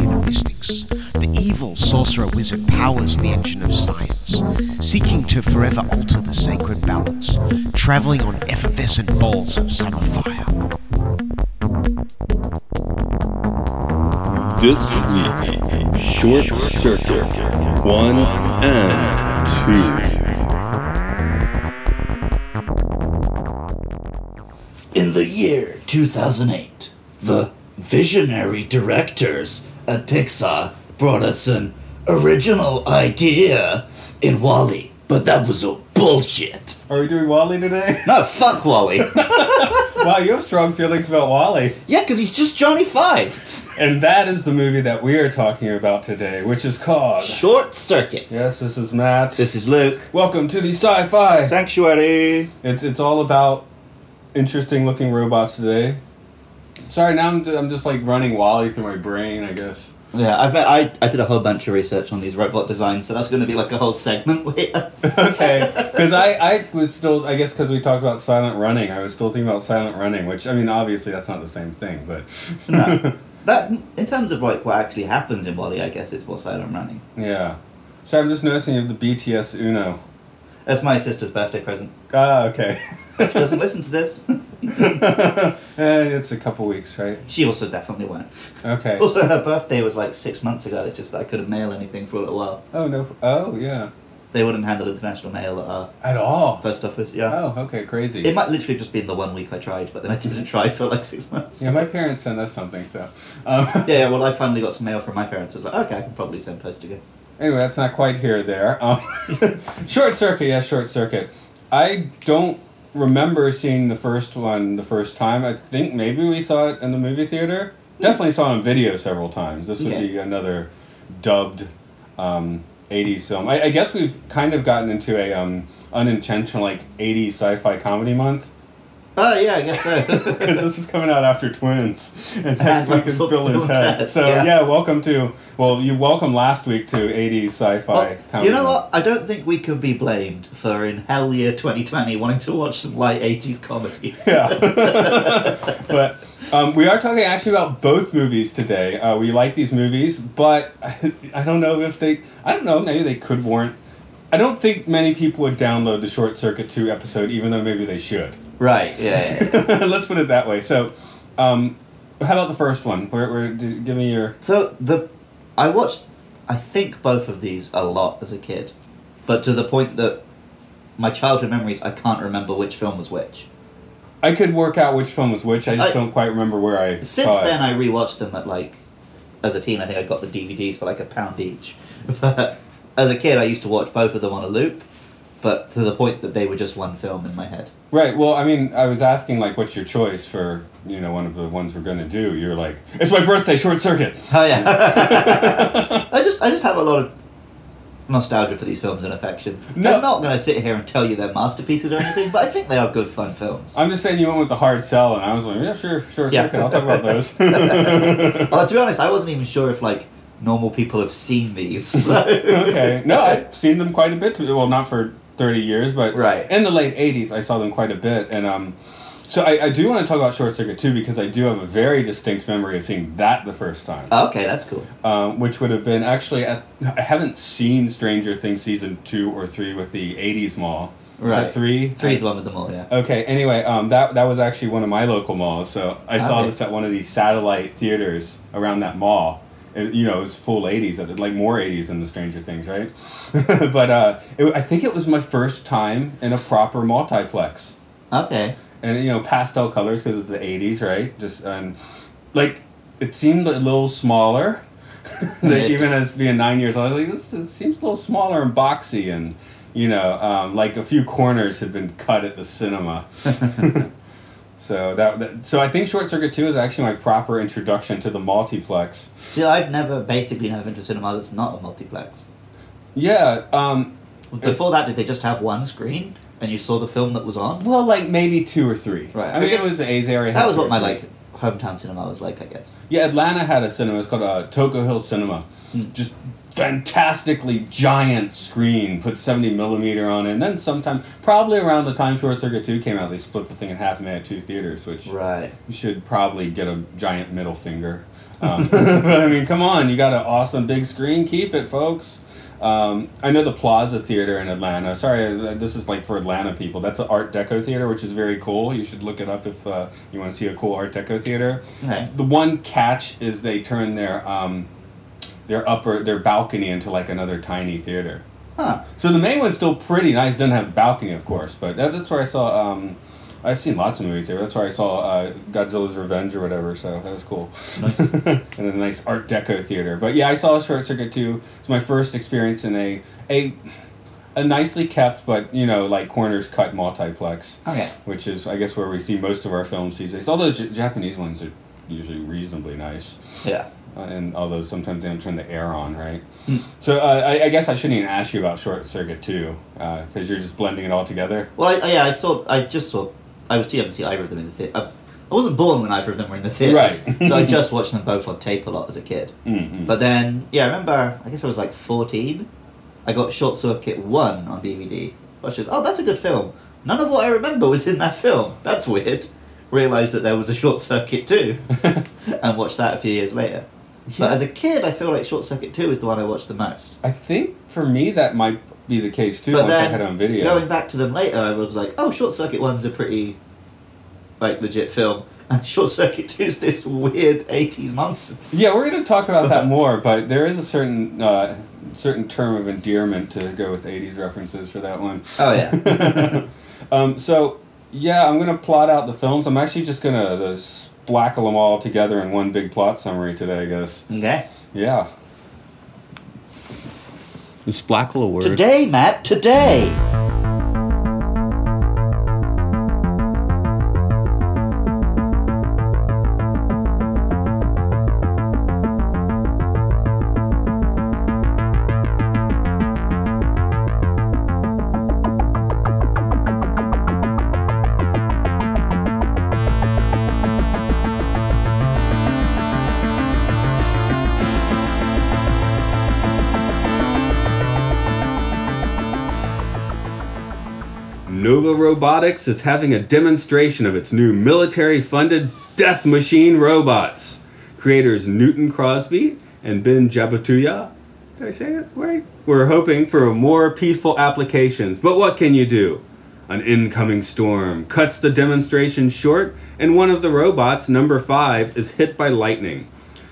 of mystics, the evil sorcerer wizard powers the engine of science, seeking to forever alter the sacred balance, traveling on effervescent balls of summer fire. This week, Short Circuit 1 and 2. In the year 2008, the visionary directors at Pixar brought us an original idea in Wall-E, but that was a bullshit. Are we doing Wall-E today? No, fuck Wall-E. wow, you have strong feelings about Wall-E. yeah, because he's just Johnny Five. And that is the movie that we are talking about today, which is called. Short Circuit. Yes, this is Matt. This is Luke. Welcome to the sci-fi. Sanctuary. It's it's all about interesting looking robots today. Sorry, now I'm, I'm just like running Wall-E through my brain, I guess. Yeah, I bet I, I did a whole bunch of research on these robot designs, so that's going to be like a whole segment later. okay, because I, I was still I guess because we talked about silent running, I was still thinking about silent running, which I mean obviously that's not the same thing, but no. That in terms of like what actually happens in Wall-E, I guess it's more silent running. yeah. So I'm just noticing you have the BTS Uno. That's my sister's birthday present. Ah, okay. She doesn't listen to this. eh, it's a couple weeks, right? She also definitely won't. Okay. Also, her birthday was like six months ago. It's just that I couldn't mail anything for a little while. Oh no. Oh yeah. They wouldn't handle international mail at our At all. post office. Yeah. Oh, okay, crazy. It might literally just been the one week I tried, but then I didn't try for like six months. yeah, my parents sent us something, so. Um, yeah, yeah, well, I finally got some mail from my parents. I was like, okay, I can probably send post again. Anyway, that's not quite here or there. Um, short circuit, yes, short circuit. I don't remember seeing the first one the first time. I think maybe we saw it in the movie theater. Definitely saw it on video several times. This would Okay. be another dubbed um, 80s film. I, I guess we've kind of gotten into a um, unintentional like 80s sci-fi comedy month. Oh, yeah, I guess so. Because this is coming out after Twins, and next week is Bill and Ted. So Yeah. yeah. welcome to well, you welcome last week to '80s sci-fi. Well, you know what? I don't think we could be blamed for in hell year 2020 wanting to watch some light 80s comedies. Yeah, but um, we are talking actually about both movies today. Uh, we like these movies, but I, I don't know if they. I don't know. Maybe they could warrant. I don't think many people would download the Short Circuit Two episode, even though maybe they should. Right, yeah, yeah, yeah. Let's put it that way. So, um, how about the first one? Where, where, do, give me your. So the, I watched, I think both of these a lot as a kid, but to the point that my childhood memories, I can't remember which film was which. I could work out which film was which. I just I- don't quite remember where I Since saw it. then, I rewatched them at like, as a teen, I think I got the DVDs for like a pound each. But as a kid, I used to watch both of them on a loop, but to the point that they were just one film in my head. Right. Well, I mean, I was asking like, what's your choice for you know one of the ones we're gonna do? You're like, it's my birthday, Short Circuit. Oh yeah. I just I just have a lot of nostalgia for these films and affection. No. I'm not going to sit here and tell you they're masterpieces or anything, but I think they are good fun films. I'm just saying you went with the hard sell, and I was like, yeah, sure, Short Yeah. Circuit. I'll talk about those. well, to be honest, I wasn't even sure if like normal people have seen these. so- okay. No, I've seen them quite a bit. Well, not for 30 years, but Right. in the late 80s, I saw them quite a bit, and um. So I, I do want to talk about Short Circuit too because I do have a very distinct memory of seeing that the first time. okay, that's cool. um, which would have been actually at I haven't seen Stranger Things season two or three with the '80s mall. Is that Right. three? Three's the one with them all, yeah. Okay. Anyway, um, that that was actually one of my local malls. So I saw Okay. this at one of these satellite theaters around that mall. It, you know, it was full '80s, at the- like more '80s than the Stranger Things, right? but uh, it, I think it was my first time in a proper multiplex. Okay. and you know pastel colors because it's the 80s right? Just and like it seemed a little smaller. Like even as being nine years old I was like this it seems a little smaller and boxy and you know um, like a few corners had been cut at the cinema So that, that so I think Short Circuit Two is actually my proper introduction to the multiplex. See, I've never basically never been to a cinema that's not a multiplex. Yeah. Um, Before that, did they just have one screen and you saw the film that was on? well, like maybe two or three. Right. I mean, I guess- it was the A's area. That was what my like hometown cinema was like, I guess. Yeah, Atlanta had a cinema. It's called uh, Toco Hill Cinema. Hmm. Just fantastically giant screen. Put seventy millimeter on it. And then sometime, probably around the time Short Circuit Two came out, they split the thing in half and made it two theaters, which Right. you should probably get a giant middle finger. Um, but I mean, come on, you got an awesome big screen. Keep it, folks. Um, I know the Plaza Theater in Atlanta. Sorry, uh, this is like for Atlanta people. That's an Art Deco theater, which is very cool. You should look it up if uh, you want to see a cool Art Deco theater. Okay. The one catch is they turn their um, their upper their balcony into like another tiny theater. Huh. So the main one's still pretty nice. Doesn't have a balcony, of course, but that, that's where I saw. Um, I've seen lots of movies there. That's where I saw uh, Godzilla's Revenge or whatever. So that was cool. Nice. and a nice Art Deco theater. But yeah, I saw Short Circuit too. It's my first experience in a a a nicely kept, but you know, like corners cut multiplex. Okay. Which is, I guess, where we see most of our films these days. Although J- Japanese ones are usually reasonably nice. Yeah. Uh, and although sometimes they don't turn the air on, right? Hmm. So uh, I, I guess I shouldn't even ask you about Short Circuit 2, because you're just blending it all together. Well, I, I- yeah, I saw. I just saw. I was too young to see either of them in the theater. I, I wasn't born when either of them were in the theaters, Right. so I just watched them both on tape a lot as a kid. Mm-hmm. But then, yeah, I remember. I guess I was like fourteen. I got Short Circuit One on DVD. I was just, oh, that's a good film. None of what I remember was in that film. That's weird. Realized that there was a Short Circuit Two, and watched that a few years later. But as a kid, I feel like Short Circuit Two is the one I watched the most. I think for me that might be the case too. But once I had it on video. going back to them later, I was like, oh, Short Circuit One's a pretty, like, legit film, and Short Circuit Two's this weird '80s nonsense. Yeah, we're going to talk about that more, but there is a certain uh, certain term of endearment to go with '80s references for that one. Oh yeah, Um, so yeah, I'm going to plot out the films. I'm actually just going to splackle them all together in one big plot summary today, I guess. okay. Yeah. The splackle award. Today, Matt. Today. Nova Robotics is having a demonstration of its new military funded death machine robots. Creators Newton Crosby and Ben Jabituya, did I say it right? We're hoping for more peaceful applications, but what can you do? An incoming storm cuts the demonstration short, and one of the robots, number five, is hit by lightning.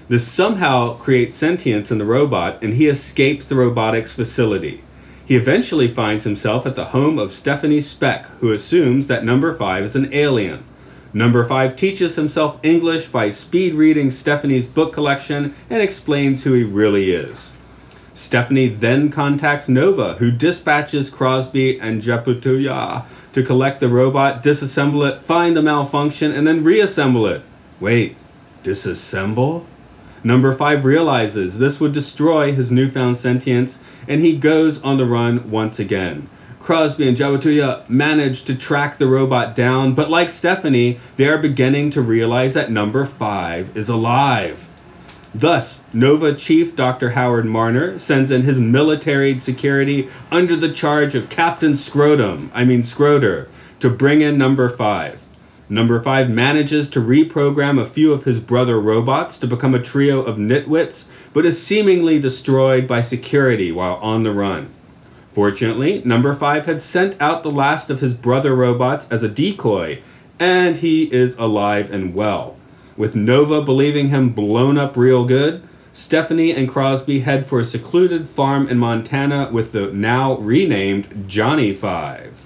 This somehow creates sentience in the robot, and he escapes the robotics facility. He eventually finds himself at the home of Stephanie Speck, who assumes that number five is an alien. Number five teaches himself English by speed reading Stephanie's book collection and explains who he really is. Stephanie then contacts Nova, who dispatches Crosby and Japutuya to collect the robot, disassemble it, find the malfunction, and then reassemble it. Wait, disassemble? Number 5 realizes this would destroy his newfound sentience, and he goes on the run once again. Crosby and Jawatuya manage to track the robot down, but like Stephanie, they are beginning to realize that number 5 is alive. Thus, Nova Chief Dr. Howard Marner sends in his military security under the charge of Captain Scrotum, I mean Skroeder, to bring in number 5. Number 5 manages to reprogram a few of his brother robots to become a trio of nitwits, but is seemingly destroyed by security while on the run. Fortunately, number 5 had sent out the last of his brother robots as a decoy, and he is alive and well. With Nova believing him blown up real good, Stephanie and Crosby head for a secluded farm in Montana with the now renamed Johnny Five.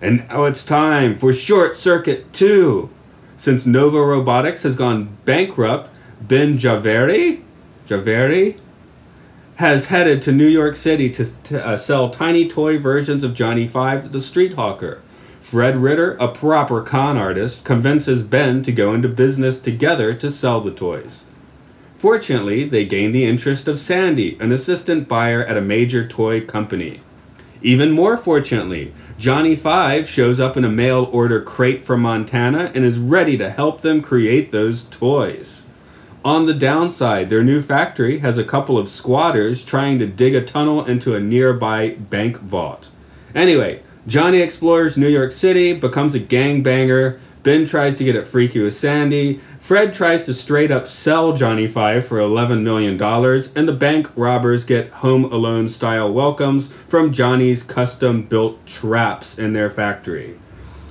And now it's time for Short Circuit 2. Since Nova Robotics has gone bankrupt, Ben Jahveri, Jahveri has headed to New York City to, to uh, sell tiny toy versions of Johnny Five the Street Hawker. Fred Ritter, a proper con artist, convinces Ben to go into business together to sell the toys. Fortunately, they gain the interest of Sandy, an assistant buyer at a major toy company. Even more fortunately, Johnny Five shows up in a mail order crate from Montana and is ready to help them create those toys. On the downside, their new factory has a couple of squatters trying to dig a tunnel into a nearby bank vault. Anyway, Johnny explores New York City, becomes a gangbanger. Ben tries to get it freaky with Sandy. Fred tries to straight up sell Johnny Five for $11 million, and the bank robbers get Home Alone style welcomes from Johnny's custom built traps in their factory.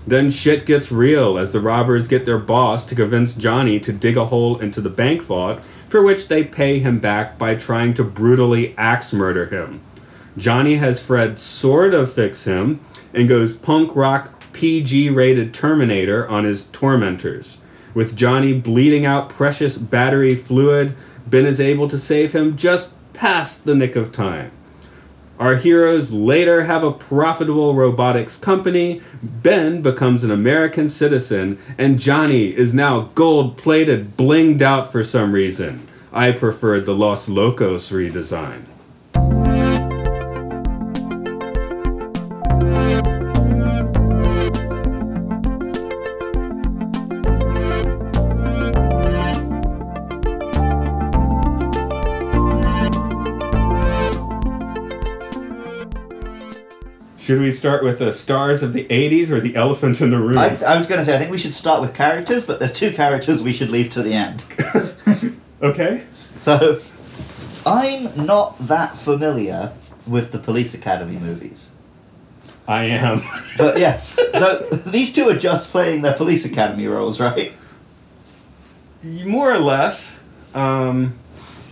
Then shit gets real as the robbers get their boss to convince Johnny to dig a hole into the bank vault, for which they pay him back by trying to brutally axe murder him. Johnny has Fred sort of fix him and goes punk rock PG rated Terminator on his tormentors. With Johnny bleeding out precious battery fluid, Ben is able to save him just past the nick of time. Our heroes later have a profitable robotics company, Ben becomes an American citizen, and Johnny is now gold plated, blinged out for some reason. I preferred the Los Locos redesign. Should we start with the stars of the 80s or the elephant in the room? I, th- I was going to say, I think we should start with characters, but there's two characters we should leave to the end. okay. So, I'm not that familiar with the Police Academy movies. I am. But yeah, so these two are just playing their Police Academy roles, right? More or less. Um,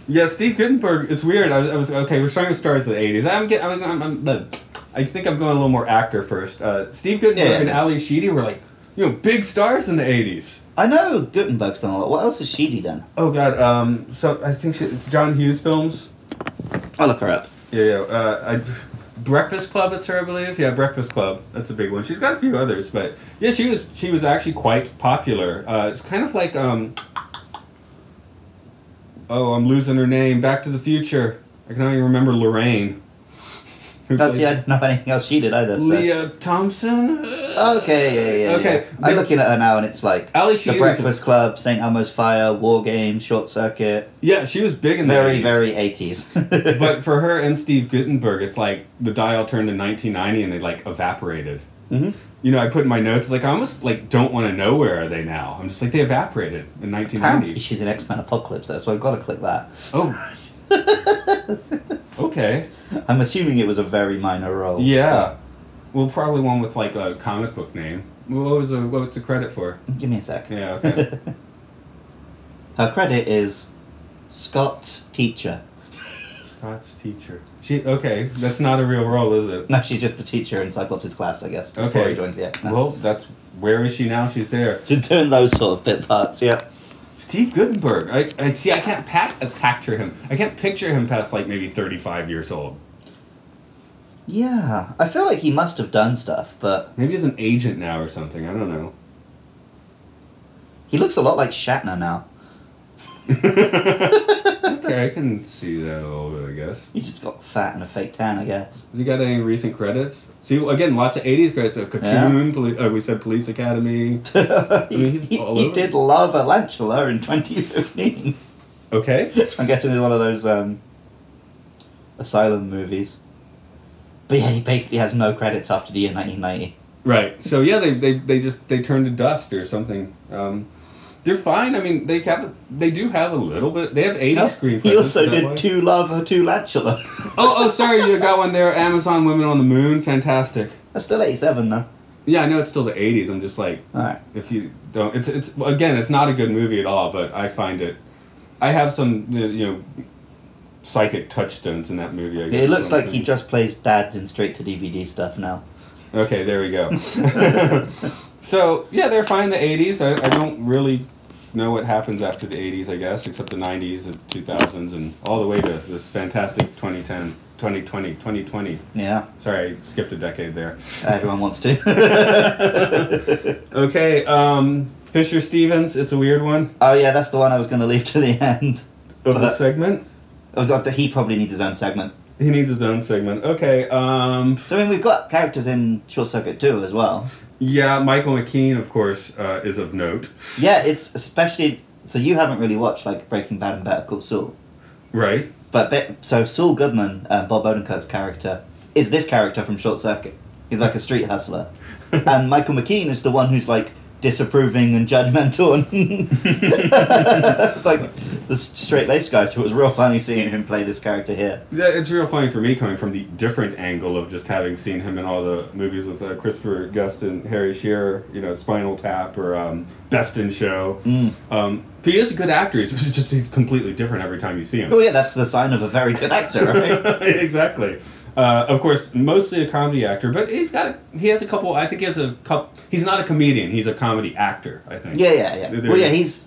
yeah, Steve Guttenberg. It's weird. I was, I was okay. We're starting with stars of the '80s. I'm getting. I'm, I'm, I'm, the- I think I'm going a little more actor first. Uh, Steve Guttenberg Yeah, yeah, and yeah. Ally Sheedy were like, you know, big stars in the '80s. I know Guttenberg's done a lot. What else has Sheedy done? Oh God. Um. So I think she, it's John Hughes films. I'll look her up. Yeah. Yeah. Uh, I, Breakfast Club. It's her, I believe. Yeah, Breakfast Club. That's a big one. She's got a few others, but yeah, she was she was actually quite popular. Uh, it's kind of like um. Oh, I'm losing her name. Back to the Future. I can only remember Lorraine. Who That's played- yeah, I don't know anything else she did either. So. Lea Thompson. Okay, yeah, yeah, Okay, yeah. I'm looking at her now, and it's like Ally The Sheedy was a- Breakfast Club, St. Elmo's Fire, War Games, Short Circuit. Yeah, she was big in the Very, 80s. very 80s. But for her and Steve Guttenberg, it's like the dial turned to 1990 and they like evaporated. Mhm. You know, I put in my notes like I almost like don't want to know where are they now. I'm just like they evaporated in Apparently, 1990. she's in X Men Apocalypse, though, so I've got to click that. Oh. okay. I'm assuming it was a very minor role. Yeah. Well, probably one with like a comic book name. What was the what's the credit for? Give me a sec. Yeah. Okay. Her credit is Scott's teacher. Scott's teacher. She okay. That's not a real role, is it? No, she's just the teacher in Cyclops' class, I guess, before Okay. he joins the X-Men. Well, that's where is she now? She's there. she's doing those sort of bit parts, yeah. Steve Guttenberg. I, I see. I can't pack, uh, picture him. I can't picture him past like maybe thirty-five years old. Yeah, I feel like he must have done stuff, but Maybe he's an agent now or something. I don't know. he looks a lot like Shatner now. okay, I can see that a little bit. I guess. He just got fat and a fake tan, I guess. Has he got any recent credits? See, again, lots of '80s credits. A Cocoon. Poli- uh, we said Police Academy. he, mean, he's he- all he over. did Love Lantula in 2015. Okay. I'm guessing it's one of those um, asylum movies. But yeah, he basically has no credits after the year 1990. Right. So yeah, they, they, they just they turned to dust or something. Um, they're fine. I mean, they have they do have a little bit. They have '80s No, screen. he also did why? Two Lava, uh, Two Lantula. Oh, oh, sorry, you got one there. Amazon Women on the Moon, fantastic. That's still 87 though. Yeah, I know it's still the '80s. I'm just like, if you don't, it's it's again, it's not a good movie at all. But I find it. I have some you know psychic touchstones in that movie. I guess It looks like he just plays dads in straight to DVD stuff now. Okay, there we go. so yeah, they're fine in the '80s. I, I don't really know what happens after the '80s, I guess, except the '90s and 2000s and all the way to this fantastic 2010. 2020, 2020. Yeah, Sorry, I skipped a decade there. everyone wants to. Okay, um, Fisher Stevens. It's a weird one oh yeah, that's the one I was going to leave to the end. of the segment. Doctor, he probably needs his own segment. He needs his own segment. Okay. Um, So I mean, we've got characters in Short Circuit too as well. Yeah, Michael McKean, of course, uh, is of note. Yeah, it's especially so you haven't really watched like Breaking Bad and Better Call Saul, Right. but so Saul Goodman, uh, Bob Odenkirk's character, is this character from Short Circuit. He's like a street hustler, and Michael McKean is the one who's like disapproving and judgmental and like the straight laced guy. So it was real funny seeing him play this character here. Yeah, it's real funny for me coming from the different angle of just having seen him in all the movies with uh, Christopher Guest and Harry Shearer, you know, Spinal Tap or um, Best in Show. Mm. Um, he is a good actor. He's just he's completely different every time you see him. Oh yeah, that's the sign of a very good actor, right? exactly. Uh, of course, mostly a comedy actor, but he's got a, he has a couple. I think he has a couple. He's not a comedian. He's a comedy actor. I think. Yeah, yeah, yeah. There- Well, yeah, he's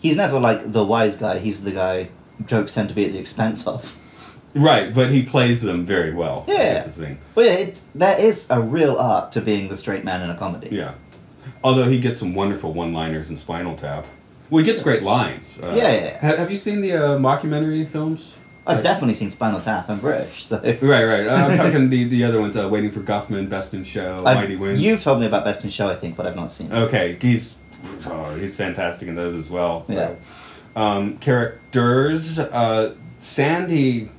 he's never like the wise guy. He's the guy jokes tend to be at the expense of. Right, but he plays them very well. Yeah. That's the thing. Well, yeah, it, there is a real art to being the straight man in a comedy. Yeah. Although he gets some wonderful one-liners in Spinal Tap. Well, he gets great lines. Uh, Yeah, yeah, yeah. ha- Have you seen the uh, mockumentary films? I've definitely seen Spinal Tap. I'm British, so. Right, right. Uh, I'm talking the, the other ones, uh, Waiting for Guffman, Best in Show, I've- Mighty Wind. You've told me about Best in Show, I think, but I've not seen it. Okay, he's oh, he's fantastic in those as well. So. Yeah. Um, characters. Uh, Sandy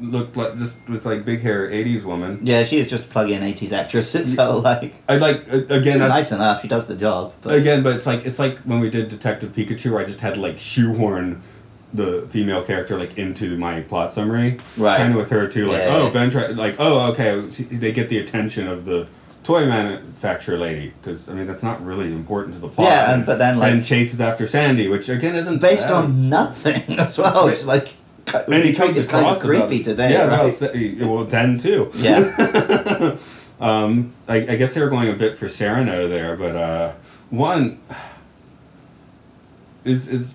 looked like just was like big hair '80s woman. Yeah, she is just a plug-in 80s actress, it felt like. I like uh, again. She's nice enough, she does the job. But Again, but it's like it's like when we did Detective Pikachu, where I just had like shoehorn the female character like into my plot summary. Right. Kind of with her too, like Yeah. oh Ben, try, like oh okay, they get the attention of the toy manufacturer lady because I mean that's not really important to the plot. Yeah, and- but then, like- and chases after Sandy, which again isn't based bad. on nothing as well. It's like. and he comes treated kind of across creepy today. Yeah, right? well, sa- well then too. Yeah. Um, I, I guess they were going a bit for Cyrano there, but uh, one is is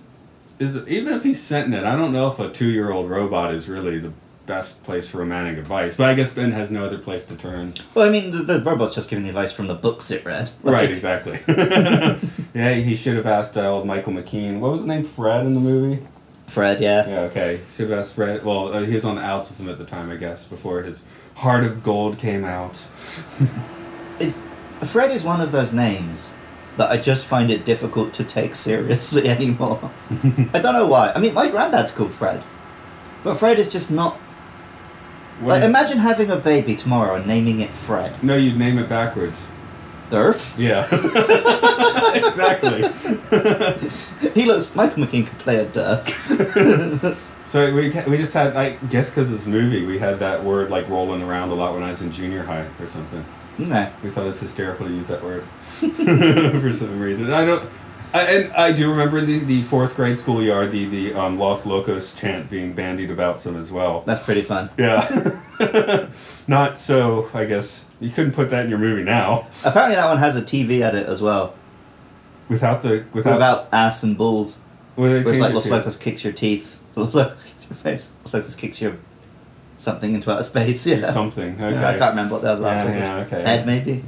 is even if he's sentient, I don't know if a two year old robot is really the best place for romantic advice. But I guess Ben has no other place to turn. Well, I mean, the, the robot's just giving the advice from the books it read. Like, right, exactly. yeah, he should have asked uh, old Michael McKean. What was his name? Fred in the movie. Fred, yeah. Yeah, okay. Should have asked Fred. Well, uh, he was on the outs with him at the time, I guess, before his Heart of Gold came out. It, Fred is one of those names that I just find it difficult to take seriously anymore. I don't know why. I mean, my granddad's called Fred, but Fred is just not. What Like, is- imagine having a baby tomorrow and naming it Fred. no, you'd name it backwards. Durf. Yeah. exactly. He looks. Michael McKean could play a Durf. So we we just had I guess because this movie we had that word like rolling around a lot when I was in junior high or something. no. We thought it was hysterical to use that word for some reason. I don't. I, and I do remember in the, the fourth grade schoolyard the the um, Los Locos chant being bandied about some as well. That's pretty fun. Yeah. Not so. I guess you couldn't put that in your movie now Apparently, that one has a TV edit as well, without the without. without ass and balls. Where it's like Los? Locos kicks your teeth. Los Locos kicks your face. Los Locos kicks your something into outer space. Yeah. something. Okay. Yeah, I can't remember what the last Yeah, one was. yeah, okay. Head maybe.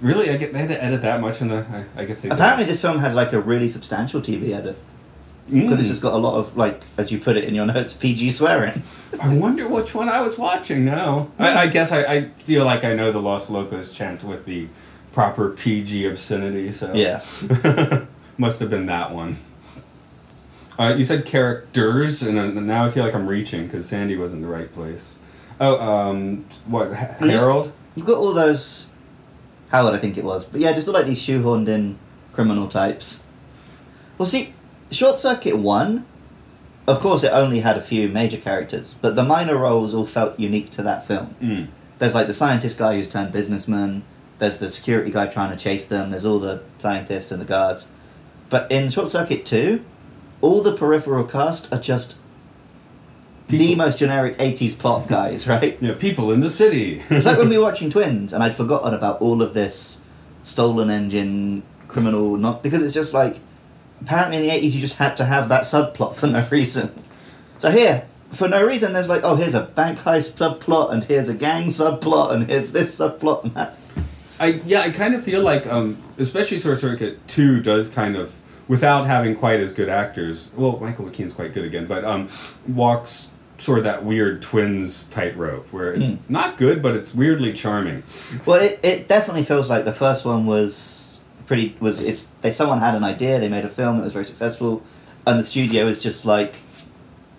Really, I get they had to edit that much in the. I, I guess they. did. Apparently, this film has like a really substantial TV edit because it's Mm. just got a lot of like, as you put it in your notes, PG swearing. I wonder which one I was watching now. I, I guess I, I feel like I know the Los Locos chant with the proper PG obscenity, so. Yeah. Must have been that one. Uh, you said characters, and uh, now I feel like I'm reaching because Sandy was in the right place. Oh, um, what? Ha- Well, just- Harold? You've got all those. Howard, I think it was, but yeah, just look like these shoehorned in criminal types. Well, see, Short Circuit one. Of course, it only had a few major characters, but the minor roles all felt unique to that film. Mm. There's like the scientist guy who's turned businessman. There's the security guy trying to chase them. There's all the scientists and the guards. But in Short Circuit 2, all the peripheral cast are just the most generic 80s pop guys, right? Yeah, people in the city. It's like when we were watching Twins and I'd forgotten about all of this stolen engine criminal not because it's just like apparently in the 80s you just had to have that subplot for no reason. So here, for no reason. There's like, oh, here's a bank heist subplot, and here's a gang subplot, and here's this subplot, and that. I yeah, I kind of feel like, um, especially Short Circuit Two does kind of without having quite as good actors. Well, Michael McKean's quite good again, but um, walks sort of that weird twins tightrope where it's Mm. not good, but it's weirdly charming. Well, it, it definitely feels like the first one was pretty was it's they someone had an idea, they made a film, it was very successful, and the studio is just like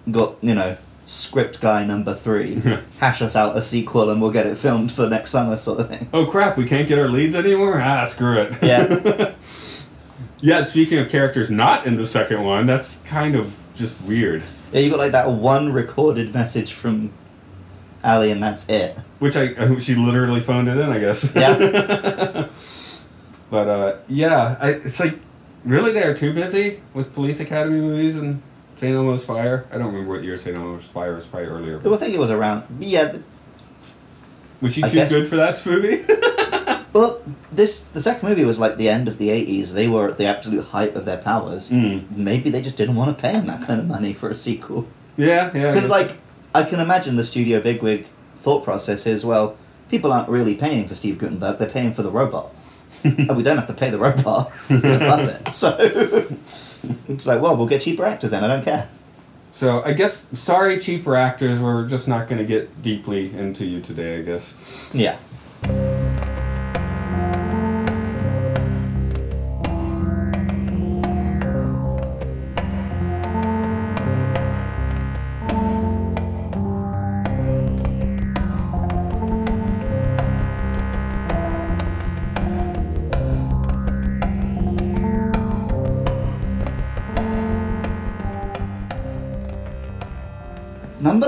got you know script guy number three, hash us out a sequel and we'll get it filmed for next summer sort of thing. Oh crap, we can't get our leads anymore. Ah, screw it. Yeah. yeah. Speaking of characters not in the second one, that's kind of just weird. Yeah, you got like that one recorded message from Ally, and that's it. Which I she literally phoned it in, I guess. Yeah. But uh, yeah, I, it's like really they are too busy with Police Academy movies and St. Elmo's Fire. I don't remember what year St. Elmo's Fire was probably earlier. Well, I think it was around. Yeah. th- Was she I too guess- good for that movie? Well, this the second movie was like the end of the eighties. They were at the absolute height of their powers. Mm. Maybe they just didn't want to pay him that kind of money for a sequel. yeah, yeah. Because like I can imagine the studio bigwig thought process is well, people aren't really paying for Steve Guttenberg; they're paying for the robot, and we don't have to pay the robot. It. So it's like, well, we'll get cheaper actors then. I don't care. So I guess sorry, cheaper actors. We're just not going to get deeply into you today. I guess. Yeah.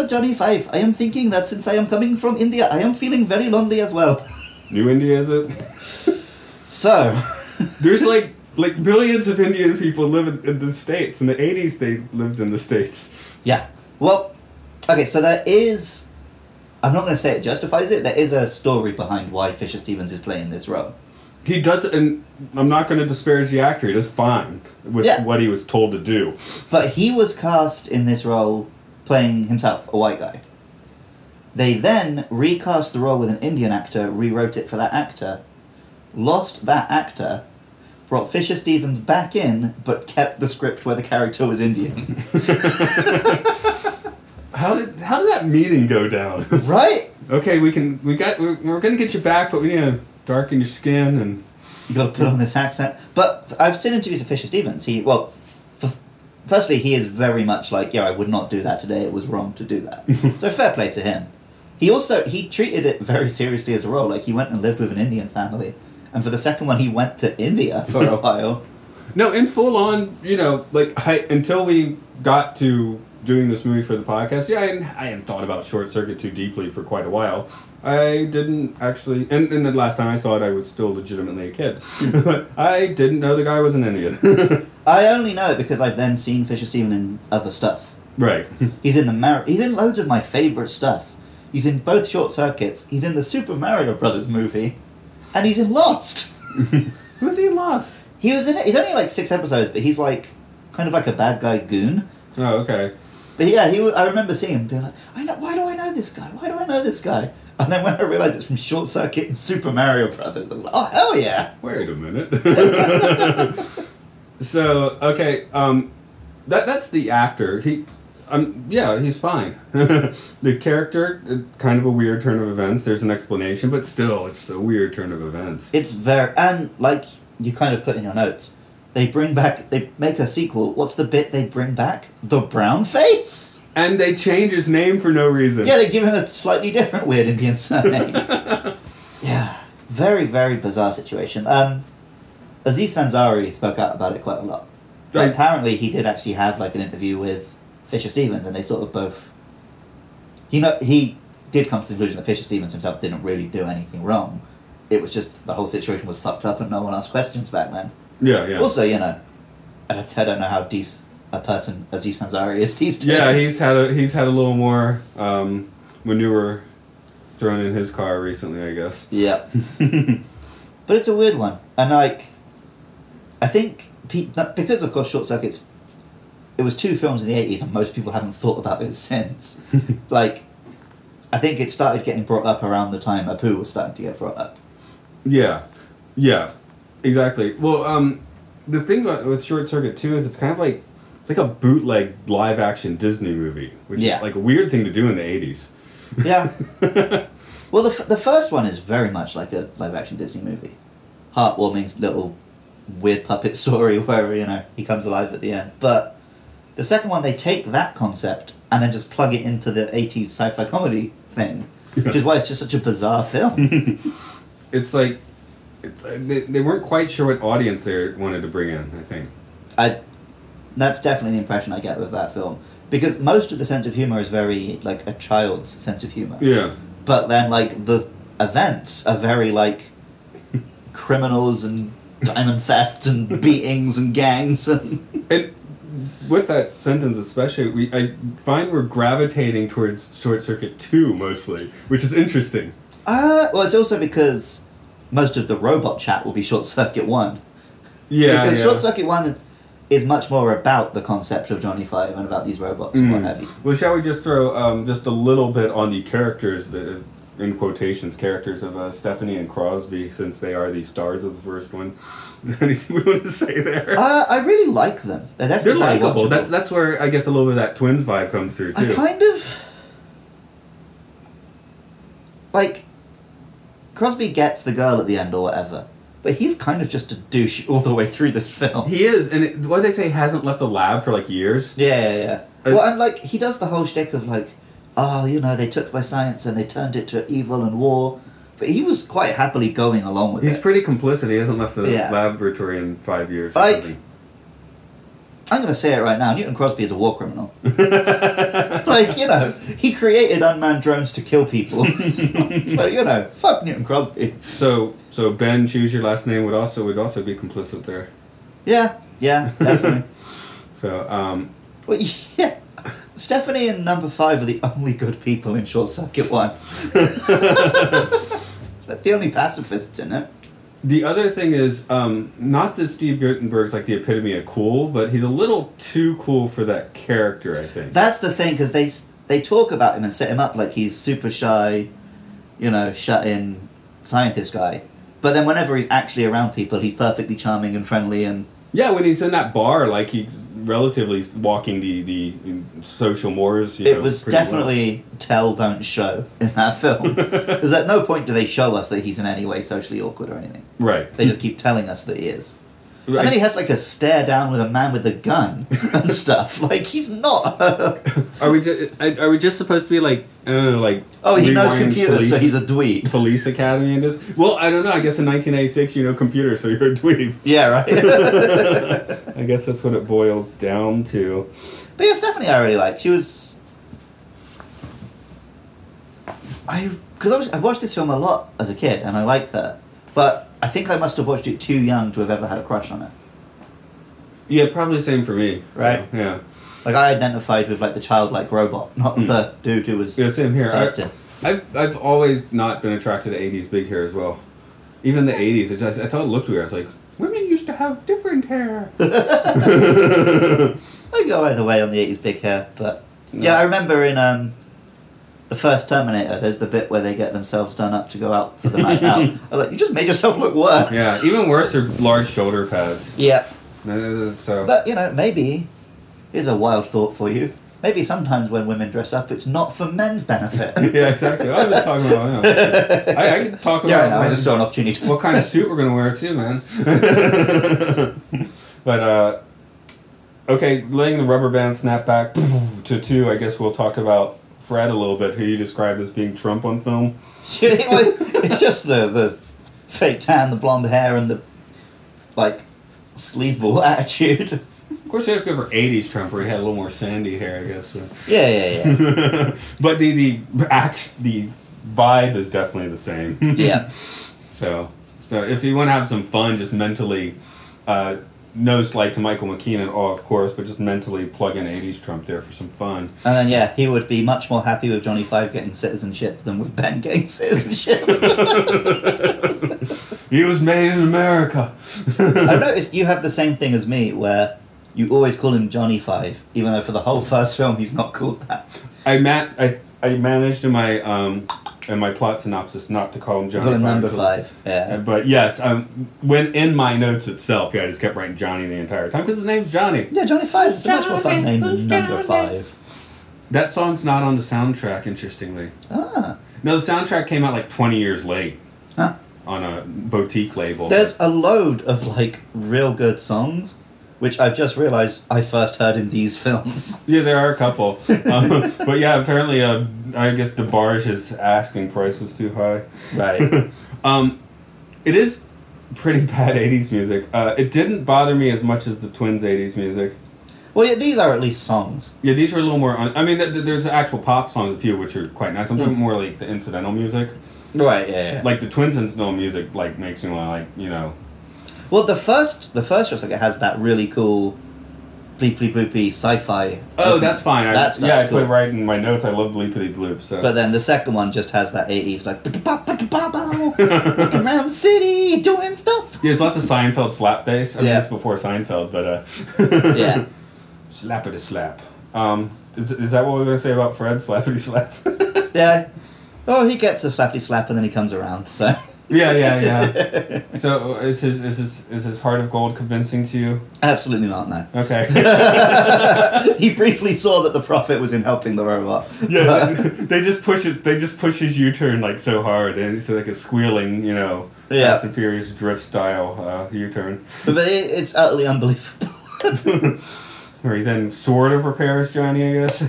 Number Johnny Five. I am thinking that since I am coming from India, I am feeling very lonely as well. New India is it? So, There's like like billions of Indian people live in, in the states. In the '80s, they lived in the states. yeah. Well, okay. So there is. I'm not going to say it justifies it. There is a story behind why Fisher Stevens is playing this role. He does, and I'm not going to disparage the actor. He does fine with Yeah. what he was told to do. But he was cast in this role playing himself, a white guy. They then recast the role with an Indian actor, rewrote it for that actor, lost that actor, brought Fisher Stevens back in, but kept the script where the character was Indian. How did how did that meeting go down? right? okay, we can we got we're, we're going to get you back, but we need to darken your skin and You got to put on this accent. But I've seen interviews with Fisher Stevens. He well, firstly, he is very much like, yeah, I would not do that today. It was wrong to do that. so fair play to him. He also he treated it very seriously as a role. Like he went and lived with an Indian family, and for the second one, he went to India for a while. No, in full on, you know, like I, until we got to doing this movie for the podcast, yeah, I hadn't, I hadn't thought about Short Circuit too deeply for quite a while. I didn't actually, and, and the last time I saw it, I was still legitimately a kid. but I didn't know the guy was an Indian. I only know it because I've then seen Fisher Stevens in other stuff. right. He's in the Mar- He's in loads of my favorite stuff. He's in both Short Circuits. He's in the Super Mario Brothers movie, and he's in Lost. Who's he in Lost? He was in it. He's only like six episodes, but he's like kind of like a bad guy goon. Oh, okay. But yeah, he. I remember seeing him being like, I know. Why do I know this guy? Why do I know this guy? And then when I realized it's from Short Circuit and Super Mario Brothers, I was like, oh hell yeah! Wait a minute. so okay, um, that that's the actor. He, um, yeah, he's fine. the character, uh, kind of a weird turn of events. There's an explanation, but still, it's a weird turn of events. It's very and like you kind of put in your notes. They bring back. They make a sequel. What's the bit they bring back? The brown face. And they change his name for no reason. Yeah, they give him a slightly different weird Indian surname. yeah, very very bizarre situation. Um, Aziz Ansari spoke out about it quite a lot. But Right. apparently, he did actually have like an interview with Fisher Stevens, and they sort of both. You know, he did come to the conclusion that Fisher Stevens himself didn't really do anything wrong. It was just the whole situation was fucked up, and no one asked questions back then. yeah, yeah. Also, you know, I don't, I don't know how decent a person Aziz Ansari is these days. yeah, he's had a he's had a little more um, manure thrown in his car recently, I guess. Yeah. but it's a weird one. And like I think because of course short circuits it was two films in the eighties, and most people haven't thought about it since. like, I think it started getting brought up around the time Apu was starting to get brought up. Yeah, yeah, exactly. Well, um, the thing about with Short Circuit too is it's kind of like it's like a bootleg live action Disney movie, which Yeah. is like a weird thing to do in the eighties. Yeah. well, the, f- the first one is very much like a live action Disney movie. Heartwarming little weird puppet story where, you know, he comes alive at the end. But the second one, they take that concept and then just plug it into the 80s sci fi comedy thing, which is why it's just such a bizarre film. It's like it's, uh, they, they weren't quite sure what audience they wanted to bring in. I think. I, that's definitely the impression I get with that film. Because most of the sense of humor is very, like, a child's sense of humor. Yeah. but then like the events are very like criminals and diamond theft and beatings and gangs and And with that sentence, especially, we I find we're gravitating towards Short Circuit two mostly, which is interesting. uh well it's also because most of the robot chat will be short circuit one Yeah, because yeah. short circuit one is much more about the concept of johnny five and about these robots and what Mm. have you Well, shall we just throw um, just a little bit on the characters, the in quotations, characters of uh, Stephanie and Crosby, since they are the stars of the first one. Anything we want to say there? uh, i really like them they're They're definitely likable. watchable. That's that's where I guess a little bit of that twins vibe comes through too. I kind of like Crosby gets the girl at the end or whatever, but he's kind of just a douche all the way through this film. He is, and it, what they say hasn't left the lab for like years. yeah, yeah, yeah. Uh, well, and like he does the whole shtick of like, oh, you know, they took my science and they turned it to evil and war, but he was quite happily going along with He's it. He's pretty complicit. He hasn't left the Yeah. laboratory in five years. Like- something. I'm gonna say it right now. Newton Crosby is a war criminal. like you know, he created unmanned drones to kill people. so you know, fuck Newton Crosby. So so Ben, choose your last name would also would also be complicit there. Yeah, yeah, definitely. So um, Well, yeah. Stephanie and number five are the only good people in Short Circuit One. That's the only pacifists in it. The other thing is, um, not that Steve Guttenberg's like the epitome of cool, but he's a little too cool for that character. I think. That's the thing because they they talk about him and set him up like he's super shy, you know, shut in scientist guy. But then whenever he's actually around people, he's perfectly charming and friendly and yeah, when he's in that bar, like he's relatively walking the the social mores. You it know, was pretty well. definitely tell don't show in that film. Because at no point do they show us that he's in any way socially awkward or anything. right. They just keep telling us that he is. And then he has like a stare down with a man with a gun and stuff. Like he's not. Are we just are we just supposed to be like I don't know like oh, he knows computers, police, so he's a dweeb. police academy and this? Well, I don't know. I guess in 1986 you know computers, so you're a dweeb. Yeah, right. I guess that's what it boils down to. but yeah, Stephanie, I really like. She was. I because I was I watched this film a lot as a kid and I liked her, but I think I must have watched it too young to have ever had a crush on her. Yeah, probably the same for me. Right. So, yeah. Like I identified with like the childlike robot, not Hmm. the dude who was Yeah, same here. I, thirsty. I've I've always not been attracted to '80s big hair as well. Even the '80s, it just I thought it looked weird. I was like, women used to have different hair. I go either way on the eighties big hair, but yeah, I remember in um, the first Terminator, there's the bit where they get themselves done up to go out for the night out. I was like, you just made yourself look worse. yeah, even worse are large shoulder pads. Yeah, Uh, So but you know, maybe here's a wild thought for you. Maybe sometimes when women dress up, it's not for men's benefit. yeah, exactly. I was just talking about. You know, I, I could talk about. yeah, I know. I just saw an opportunity. what kind of suit we're gonna wear too, man. but uh, okay, letting the rubber band snap back to two. I guess we'll talk about Fred a little bit, who you described as being Trump on film. it's just the the fake tan, the blonde hair, and the like sleazeball attitude. Of course, you have to go for '80s Trump, where he had a little more sandy hair, I guess. But, Yeah, yeah, yeah. but the the act the vibe is definitely the same. yeah. So, so if you want to have some fun, just mentally, uh, no slight to Michael McKean at all, of course, but just mentally plug in 80s Trump there for some fun. And then yeah, he would be much more happy with Johnny Five getting citizenship than with Ben getting citizenship. He was made in America. I've noticed you have the same thing as me, where you always call him Johnny Five, even though for the whole first film he's not called that. I man I I managed in my um in my plot synopsis not to call him Johnny. call him number until- five. Uh, Yeah. But yes, um, when in my notes itself, yeah, I just kept writing Johnny the entire time because his name's Johnny. Yeah, Johnny Five is a much more fun name than number five. That song's not on the soundtrack, interestingly. Ah. No, the soundtrack came out like 20 years late Huh. on a boutique label. There's a load of like real good songs, which I've just realised I first heard in these films. Yeah, there are a couple. um, but yeah, apparently, uh, I guess DeBarge's asking price was too high. Right. Um, it is pretty bad 80s music. Uh, it didn't bother me as much as the Twins 80s music. well, yeah, these are at least songs. Yeah, these are a little more. Un- I mean, th- th- there's actual pop songs, a few which are quite nice. I'm talking Hmm. more like the incidental music. Right. Yeah. yeah. Like the Twins incidental music, like makes me want to like you know. Well, the first the first Short Circuit has that really cool bleep bleep bloopy sci-fi. Oh, opening. that's fine. I, That stuff's yeah, I put it right in my notes. I love bleepity bloop. So. But then the second one just has that 80s like walking around the city doing stuff. yeah, there's lots of Seinfeld slap bass. I mean, Yeah. before Seinfeld, but uh. Yeah. Slappity slap. Um, is, is that what we're gonna say about Fred? Slappity slap. Yeah. Oh, he gets a slappy slap and then he comes around. So yeah, yeah, yeah. So is his is his is his heart of gold convincing to you? absolutely not. No. Okay. he briefly saw that the profit was in helping the robot. yeah, they, they just push it. They just push his U-turn like so hard, and it's like a squealing, you know, Yeah. Fast and Furious drift style uh, U-turn, but it, it's utterly unbelievable. where he then sort of repairs Johnny, I guess.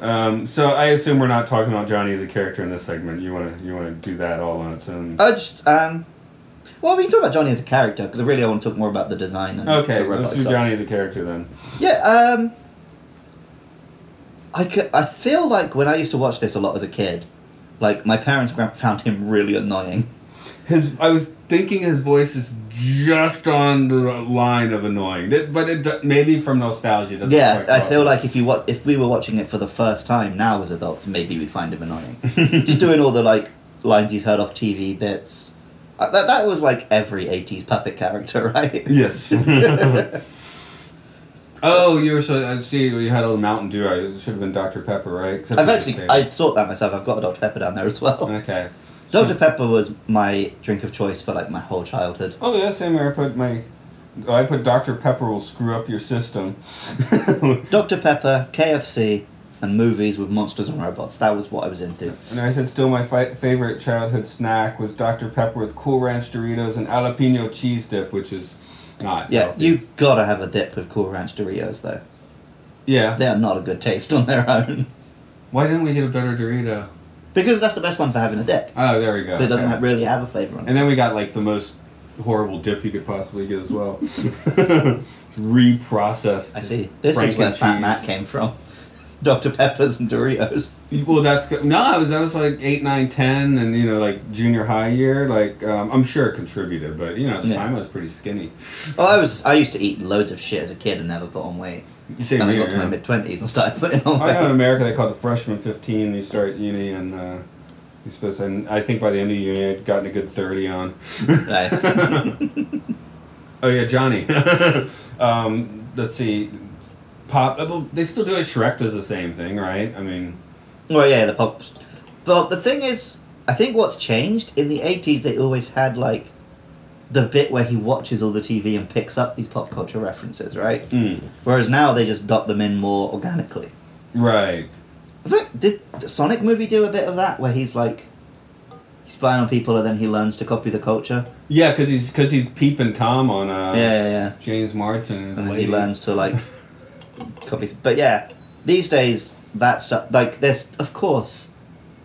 Um, so I assume we're not talking about Johnny as a character in this segment. You want to you want to do that all on its own. I just um. Well, we can talk about Johnny as a character because really I really want to talk more about the design and Okay, the let's do. Johnny as a character then. Yeah, um I could, I feel like when I used to watch this a lot as a kid, like my parents found him really annoying. His, I was thinking his voice is just on the line of annoying, but it maybe from nostalgia. doesn't Yeah, I feel like if you wa- if we were watching it for the first time now as adults, maybe we'd find him annoying. Just doing all the like lines he's heard off TV bits. Uh, that that was like every '80s puppet character, right? yes. oh, you were so. I see. You had a Mountain Dew. I it should have been Dr Pepper, right? Except I've actually I thought that myself. I've got a Dr Pepper down there as well. Okay. Dr Pepper was my drink of choice for like my whole childhood. Oh yeah, same here. I put my. I put Dr Pepper will screw up your system. Dr Pepper, KFC, and movies with monsters and robots. That was what I was into. And I said, still my fi- favorite childhood snack was Dr. Pepper with Cool Ranch Doritos and jalapeno cheese dip, which is not. Yeah, healthy. you gotta have a dip with Cool Ranch Doritos though. Yeah. They are not a good taste on their own. Why didn't we get a better Dorito? Because that's the best one for having a dip. Oh, there we go. It doesn't okay. really have a flavour on it. And then we got like the most horrible dip you could possibly get as well. It's reprocessed. I see. This is where Fat cheese. Matt came from. Dr. Peppers and Doritos. Well, that's good. No, I was I was like eight, nine, ten, and you know, like junior high year. Like um, I'm sure it contributed, but you know, at the Yeah. time I was pretty skinny. Oh, I was. I used to eat loads of shit as a kid and never put on weight. You say Then I got to my mid twenties and started putting on I know in. America they call it the freshman 15. You start uni and uh, you're supposed to. And I think by the end of uni I'd gotten a good 30 on. Nice. Oh yeah, Johnny. um, let's see. Pop. uh, they still do it. Shrek does the same thing, right? I mean, Well, yeah, the pops. But the thing is, I think what's changed in the eighties, they always had like the bit where he watches all the TV and picks up these pop culture references, right? mm, Whereas now they just dot them in more organically. right. Did the Sonic movie do a bit of that, where he's like he's spying on people and then he learns to copy the culture? Yeah, because he's because he's peeping Tom on uh, yeah, yeah, yeah. James Marsden and And he learns to like copy. But yeah, these days that stuff like there's of course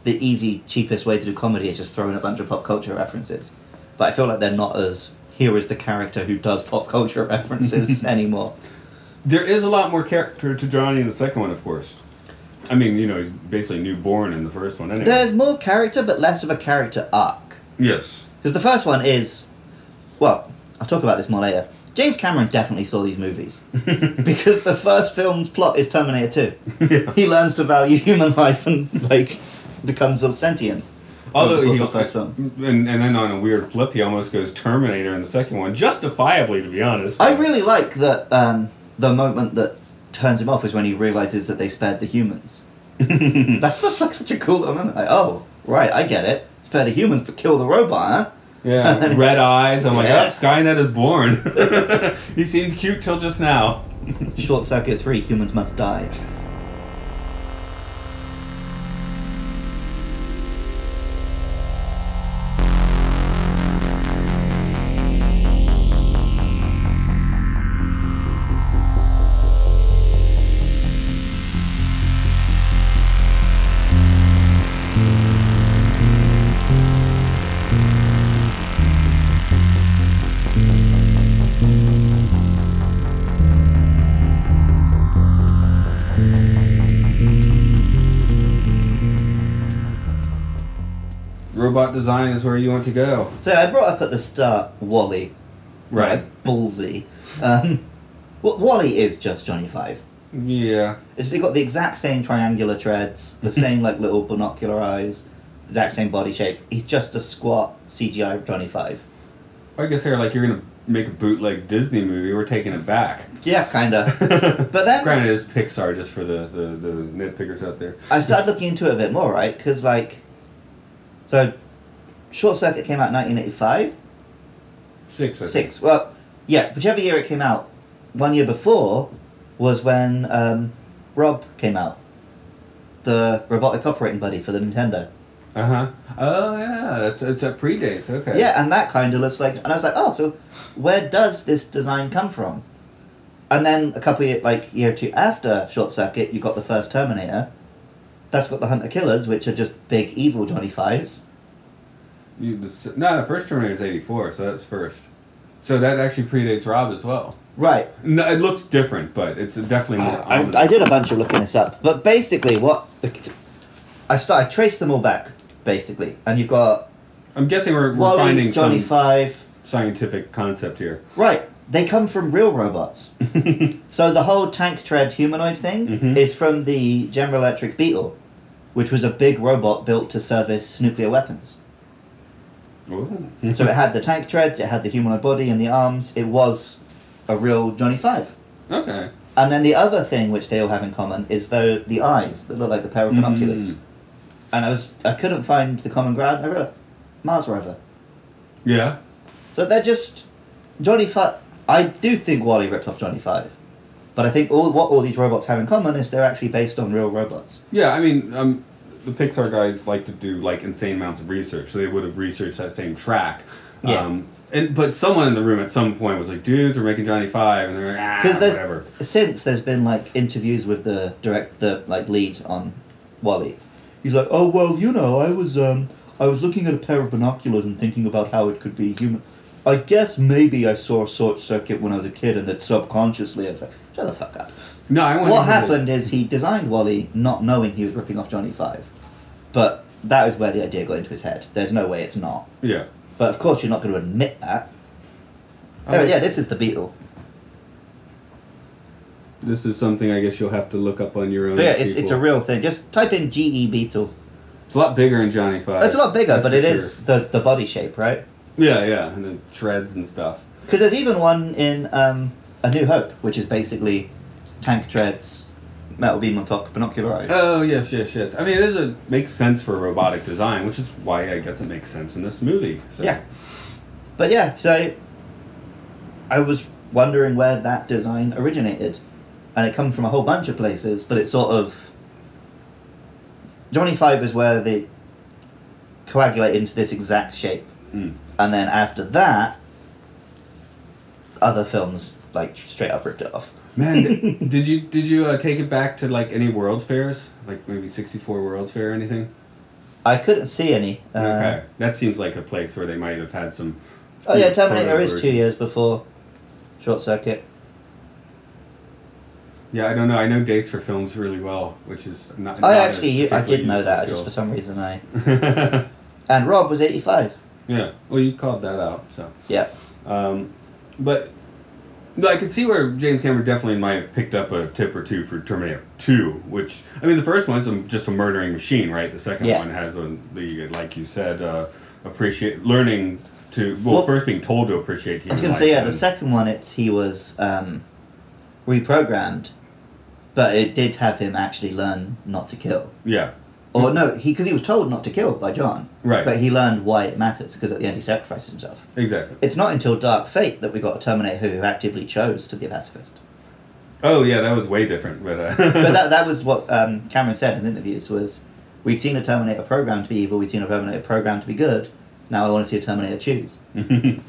the easy cheapest way to do comedy is just throwing a bunch of pop culture references. But I feel like they're not as here is the character who does pop culture references anymore. There is a lot more character to Johnny in the second one, of course. I mean, you know, he's basically newborn in the first one, anyway. There's more character, but less of a character arc. yes. Because the first one is, well, I'll talk about this more later. James Cameron definitely saw these movies because the first film's plot is Terminator 2. yeah. He learns to value human life and like becomes sort sentient. Although he, course of the first film. and, and then on a weird flip, he almost goes Terminator in the second one, justifiably, to be honest. I really like that um, the moment that turns him off is when he realizes that they spared the humans. that's just like such a cool moment. Like, oh, right, I get it. Spare the humans, but kill the robot, huh? Yeah, red eyes. I'm like, Yeah. oh, Skynet is born. he seemed cute till just now. Short Circuit 3, humans must die. Design is where you want to go. So I brought up at the start Wall-E. Right. Ballsy. Um, well, Wall-E is just Johnny Five. Yeah. It's got the exact same triangular treads, the same like little binocular eyes, exact same body shape. He's just a squat CGI Johnny Five. I guess they're like, you're gonna make a bootleg Disney movie. We're taking it back. Yeah, kinda. but then Granted, it's Pixar, just for the the, the nitpickers out there. I started looking into it a bit more, right? Because like, so Short Circuit came out in 1985. Six. I think. Six. Well, yeah, whichever year it came out. One year before was when um, R.O.B. came out, the robotic operating buddy for the Nintendo. Uh huh. Oh yeah, it's it's a predates. Okay. Yeah, and that kind of looks like, and I was like, oh, so where does this design come from? And then a couple of like year or two after Short Circuit, you got the first Terminator. That's got the Hunter Killers, which are just big evil Johnny Fives. You, the, no, the first Terminator is '84, so that's first. So that actually predates R.O.B. as well. Right. No, it looks different, but it's definitely more. I, ominous. I did a bunch of looking this up, but basically, what the, I start, I traced them all back, basically, and you've got I'm guessing we're, we're Wall-E, finding Johnny some Five. scientific concept here. Right, they come from real robots. so the whole tank tread humanoid thing Mhm. is from the General Electric Beetle, which was a big robot built to service nuclear weapons. Ooh. so it had the tank treads, it had the humanoid body and the arms. It was a real Johnny Five. okay. And then the other thing which they all have in common is the the eyes that look like the pair of binoculars. Mm. And I was I couldn't find the common ground. I read Mars rover. Yeah. So they're just Johnny Five. I do think Wall-E ripped off Johnny Five, but I think all what all these robots have in common is they're actually based on real robots. Yeah, I mean, um, the Pixar guys like to do like insane amounts of research, so they would have researched that same track. Yeah. Um, and but someone in the room at some point was like, "Dudes, we're making Johnny Five, and they're like, "Ah, Because there's whatever." since there's been like interviews with the direct the like lead on Wall-E. He's like, oh well, you know, I was um I was looking at a pair of binoculars and thinking about how it could be human. I guess maybe I saw a short circuit when I was a kid, and that subconsciously I was like, shut the fuck up. No, I want. What happened is he designed Wall-E not knowing he was ripping off Johnny Five, but that is where the idea got into his head. There's no way it's not. Yeah. But of course, you're not going to admit that. Oh. Yeah, this is the Beetle. This is something I guess you'll have to look up on your own. But yeah, it's, it's a real thing. Just type in GE Beetle. It's a lot bigger in Johnny Five. It's a lot bigger, but it sure. is the, the body shape, right? Yeah, yeah, and the treads and stuff. Because there's even one in um, A New Hope, which is basically tank treads, metal beam on top, binocular eyes. Oh yes, yes, yes. I mean, it is a makes sense for robotic design, which is why I guess it makes sense in this movie. So. Yeah. But yeah, so I was wondering where that design originated. And it comes from a whole bunch of places, but it's sort of. Johnny Five is where they coagulate into this exact shape. Mm. And then after that, other films, like, straight up ripped it off. Man, did you did you uh, take it back to like any World's Fairs, like maybe sixty four World's Fair or anything? I couldn't see any. Uh, okay, that seems like a place where they might have had some. Oh yeah, Terminator is two years before Short Circuit. Yeah, I don't know. I know dates for films really well, which is not. I not actually, I did know that. Just for some reason, I. And R.O.B. was eighty-five. yeah, well, you called that out, so. Yeah. Um, but No, I could see where James Cameron definitely might have picked up a tip or two for Terminator 2, which, I mean, the first one's just a murdering machine, right? The second Yeah. one has a, the, like you said, uh, appreciate, learning to, well, Well, first being told to appreciate I was going to say, yeah, the second one, it's he was um, reprogrammed, but it did have him actually learn not to kill. Yeah, Or no, he because he was told not to kill by John. Right. But he learned why it matters because at the end he sacrificed himself. exactly. It's not until Dark Fate that we got a Terminator who actively chose to be a pacifist. Oh, yeah, that was way different, but. Uh, but that, that was what um, Cameron said in interviews was we'd seen a Terminator programmed to be evil, we'd seen a Terminator programmed to be good. Now I want to see a Terminator choose.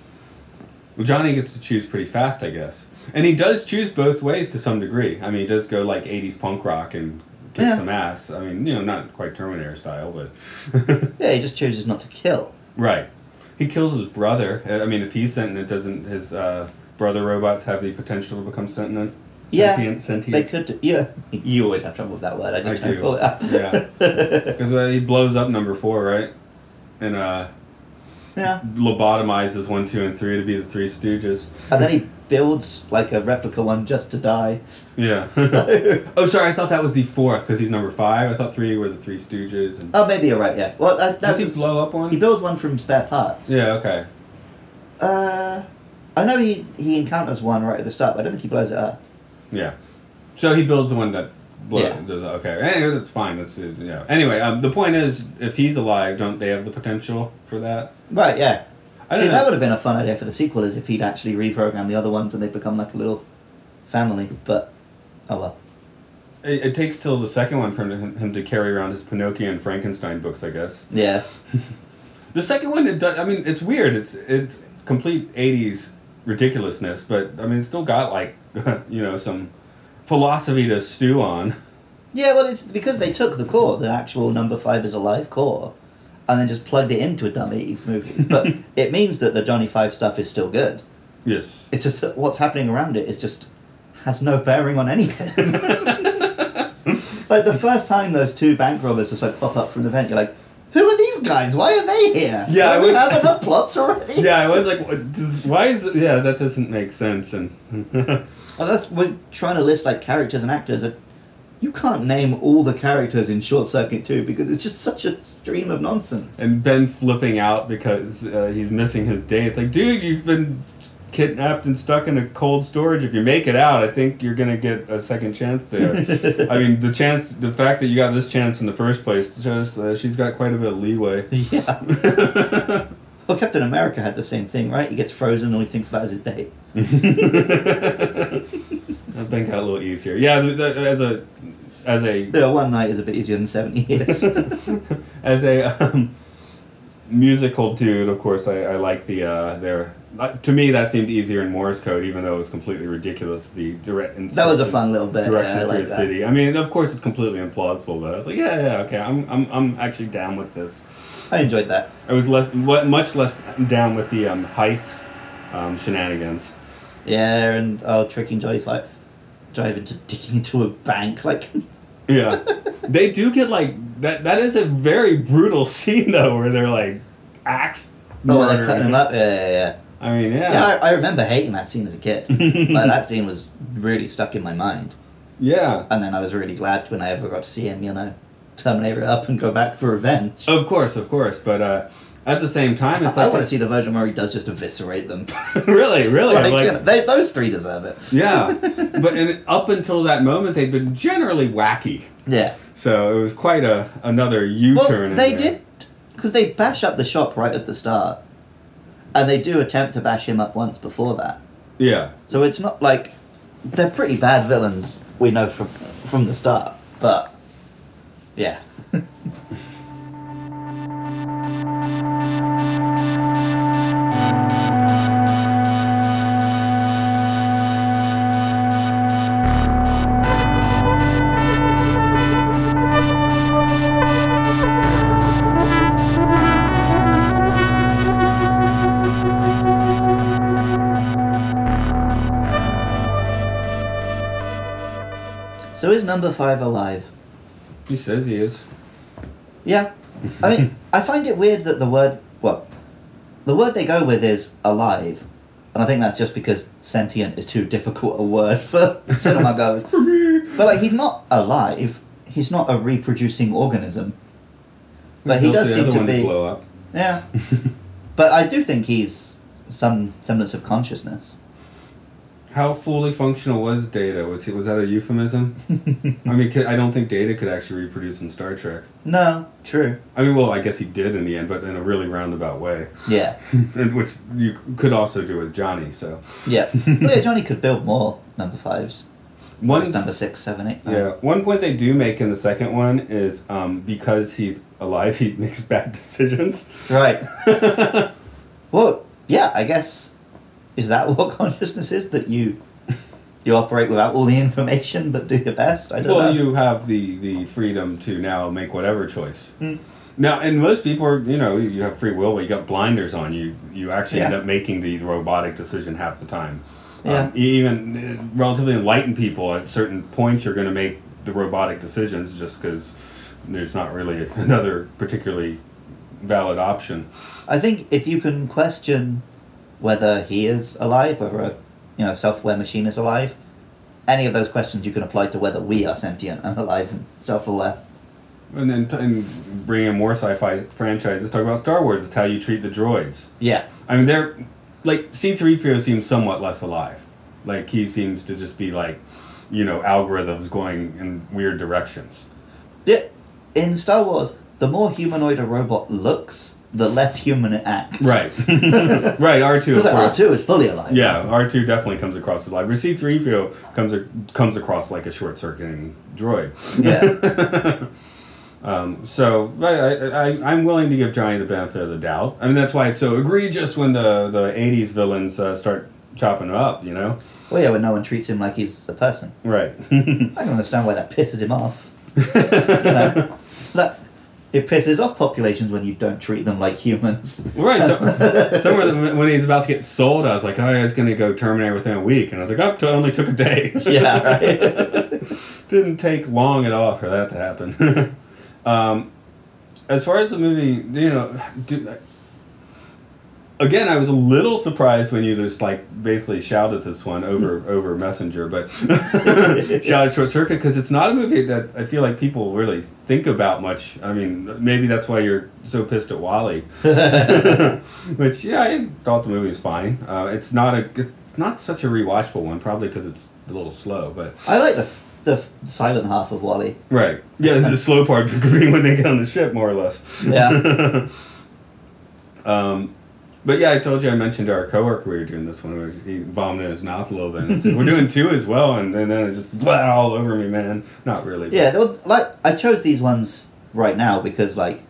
Well, Johnny gets to choose pretty fast, I guess. And he does choose both ways to some degree. I mean, he does go like 80s punk rock and kick Yeah. some ass. I mean, you know, not quite Terminator style, but. Yeah, he just chooses not to kill. right. He kills his brother. Uh, I mean, if he's sentient, doesn't his uh, brother robots have the potential to become sentient? Yeah, Sentient? Sentient? They could. Yeah, you always have trouble with that word. I I just don't do. pull it out. Yeah. Because uh, he blows up number four, right? And uh, yeah. lobotomizes one, two, and three to be the Three Stooges. And then he builds like a replica one just to die. Yeah. oh, sorry. I thought that was the fourth because he's number five. I thought three were the Three Stooges. And Oh, maybe you're right. Yeah. Well, that, that does he blow up one? He builds one from spare parts. yeah. Okay. Uh, I know he he encounters one right at the start, but I don't think he blows it up. Yeah. So he builds the one that blows. Yeah. Does, okay. Anyway, that's fine. That's yeah. Anyway, um, the point is, if he's alive, don't they have the potential for that? Right. Yeah. I See, don't that would have been a fun idea for the sequel, is if he'd actually reprogrammed the other ones and they become like a little family. But oh well. It, it takes till the second one for him, him to carry around his Pinocchio and Frankenstein books, I guess. Yeah. The second one, it does, I mean, it's weird. It's it's complete '80s ridiculousness, but I mean, it's still got like you know some philosophy to stew on. Yeah. Well, it's because they took the core, the actual number five is alive core, and then just plugged it into a dumb eighties movie. But it means that the Johnny Five stuff is still good. Yes. It's just that what's happening around it is just has no bearing on anything. like the first time those two bank robbers just like pop up from the vent, you're like, who are these guys? Why are they here? Yeah, I we have enough plots already. Yeah, I was like, does, why is it, yeah, that doesn't make sense. And Well, that's we're trying to list like characters and actors that you can't name all the characters in Short Circuit 2 because it's just such a stream of nonsense. and Ben flipping out because uh, he's missing his day. It's like, dude, you've been kidnapped and stuck in a cold storage. If you make it out, I think you're gonna get a second chance there. I mean, the chance, the fact that you got this chance in the first place shows uh, she's got quite a bit of leeway. Yeah. well, Captain America had the same thing, right? He gets frozen and all he thinks about is his day. That thing got a little easier. Yeah, as a as a The one night is a bit easier than 70 years. as a um, musical dude, of course, I, I like the uh, their. Uh, to me, that seemed easier in Morse code, even though it was completely ridiculous. The direct. that was a fun little bit. Directions Yeah, I to like the that. city. I mean, of course, it's completely implausible, but I was like, yeah, yeah, okay, I'm, I'm, I'm actually down with this. I enjoyed that. I was less, what, much less down with the um, heist um, shenanigans. Yeah, and oh, tricking Johnny Five, driving to digging into a bank. Like, Yeah, they do get like that. That is a very brutal scene though, where they're like axe. oh, they're cutting him up. Yeah, yeah, yeah. I mean, yeah, Yeah, I, I remember hating that scene as a kid. like that scene was really stuck in my mind, yeah. and then I was really glad when I ever got to see him. You know, terminate it up and go back for revenge. Of course, of course, but uh, at the same time, it's I like want to see the where he does just eviscerate them. really, really, like, like, you know, they, those three deserve it. yeah. but in, up until that moment, they've been generally wacky. Yeah. So it was quite a another U Well, turn. they did because they bash up the shop right at the start, and they do attempt to bash him up once before that. Yeah. So it's not like they're pretty bad villains. We know from from the start, but yeah. number five alive? He says he is. Yeah. I mean, I find it weird that the word well, the word they go with is alive, And I think that's just because sentient is too difficult a word for cinema goers. But like he's not alive. He's not a reproducing organism. But he does seem to be blow up. Yeah. but I do think he's some semblance of consciousness. How fully functional was Data? Was he, was that a euphemism? I mean, could- I don't think Data could actually reproduce in Star Trek. No, true. I mean, well, I guess he did in the end, but in a really roundabout way, Yeah. and which you could also do with Johnny. So Yeah. well, yeah, Johnny could build more number fives. one One number six, seven, eight. nine. Yeah, one point they do make in the second one is um, because he's alive, he makes bad decisions. Right. well, yeah, I guess is that what consciousness is? That you you operate without all the information but do your best? I don't well, know. you have the the freedom to now make whatever choice. Hmm. Now, and most people are, you know, you have free will, but you got blinders on. You you actually end up making the robotic decision half the time. Yeah. Um, even uh, relatively enlightened people, at certain points, you're going to make the robotic decisions just because there's not really another particularly valid option. I think if you can question whether he is alive, whether a you know self-aware machine is alive, any of those questions you can apply to whether we are sentient and alive and self-aware. And then t- and bring in more sci-fi franchises. Talk about Star Wars. It's how you treat the droids. Yeah. I mean, they're like C-3PO seems somewhat less alive. Like he seems to just be like, you know, algorithms going in weird directions. Yeah. In Star Wars, the more humanoid a robot looks, the less human it acts. Right. right. R two. Because Of like, course. R2 is fully alive. Yeah, R two definitely comes across as alive. But C-3PO comes a, comes across like a short-circuiting droid. Yeah. Um, so I, I, I, I'm willing to give Johnny the benefit of the doubt. I mean, that's why it's so egregious when the, the 80s villains uh, start chopping him up, you know? well, yeah, when no one treats him like he's a person. Right. I can understand why that pisses him off. you know, that it pisses off populations when you don't treat them like humans. right. So, somewhere when he's about to get sold, I was like, oh, I was going to go Terminator within a week. And I was like, oh, it only took a day. yeah, right. Didn't take long at all for that to happen. um, as far as the movie, you know, do, again, I was a little surprised when you just like basically shouted this one over over Messenger, but shouted Short Circuit because it's not a movie that I feel like people really think about much. I mean, maybe that's why you're so pissed at Wall-E. Which yeah, I thought the movie was fine. Uh, it's not a not such a rewatchable one, probably because it's a little slow, but. I like the f- the f- silent half of Wall-E. Right. Yeah, the slow part being when they get on the ship, more or less. Yeah. Um, but yeah, I told you I mentioned to our coworker we were doing this one. Where he vomited his mouth a little bit. And said, we're doing two as well, and, and then it just blah all over me, man. Not really. Yeah, were- like I chose these ones right now because like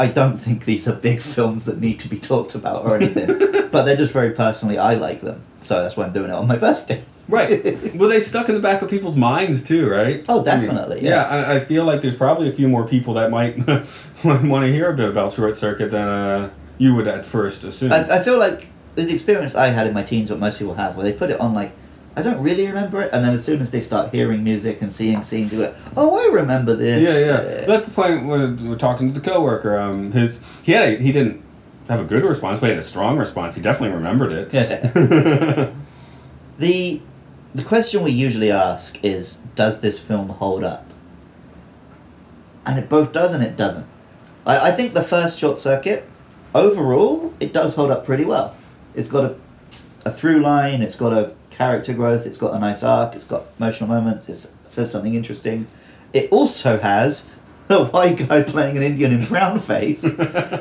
I don't think these are big films that need to be talked about or anything, but they're just very personally I like them, so that's why I'm doing it on my birthday. Right. well, they stuck in the back of people's minds too, right? Oh, I mean, definitely, yeah. I, I feel like there's probably a few more people that might want to hear a bit about Short Circuit than uh, you would at first assume. I, I feel like the experience I had in my teens, what most people have, where they put it on like I don't really remember it, and then as soon as they start hearing music and seeing scenes, they're like, "Oh, I remember this." Yeah, yeah. That's the point when we're talking to the coworker. Um, his he had a, he didn't have a good response, but he had a strong response. He definitely remembered it. Yeah. the the question we usually ask is, does this film hold up? And it both does and it doesn't. I, I think the first short circuit, overall, it does hold up pretty well. It's got a, a through line, it's got a character growth, it's got a nice arc, it's got emotional moments, it's, it says something interesting. It also has a white guy playing an Indian in brown face,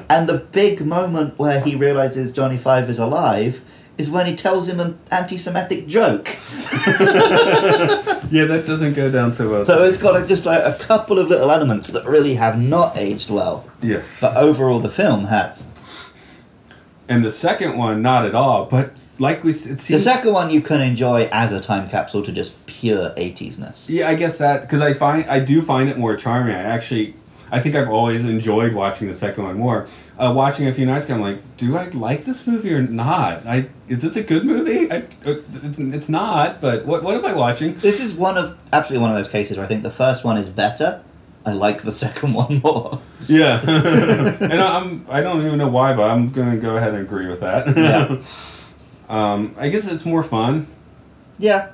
and the big moment where he realizes Johnny Five is alive is when he tells him an anti-Semitic joke. Yeah, that doesn't go down so well. So it's got just like a couple of little elements that really have not aged well, yes, but overall the film has. And the second one not at all. But like we, s- it The second one you can enjoy as a time capsule to just pure 80s-ness. yeah, I guess that because I find I do find it more charming. I actually. I think I've always enjoyed watching the second one more. Uh, watching a few nights ago, I'm like, do I like this movie or not? I is this a good movie? I, uh, it's, it's not. But what what am I watching? This is one of absolutely one of those cases where I think the first one is better. I like the second one more. Yeah, and I'm I don't even know why, but I'm gonna go ahead and agree with that. Yeah. Um, I guess it's more fun. Yeah.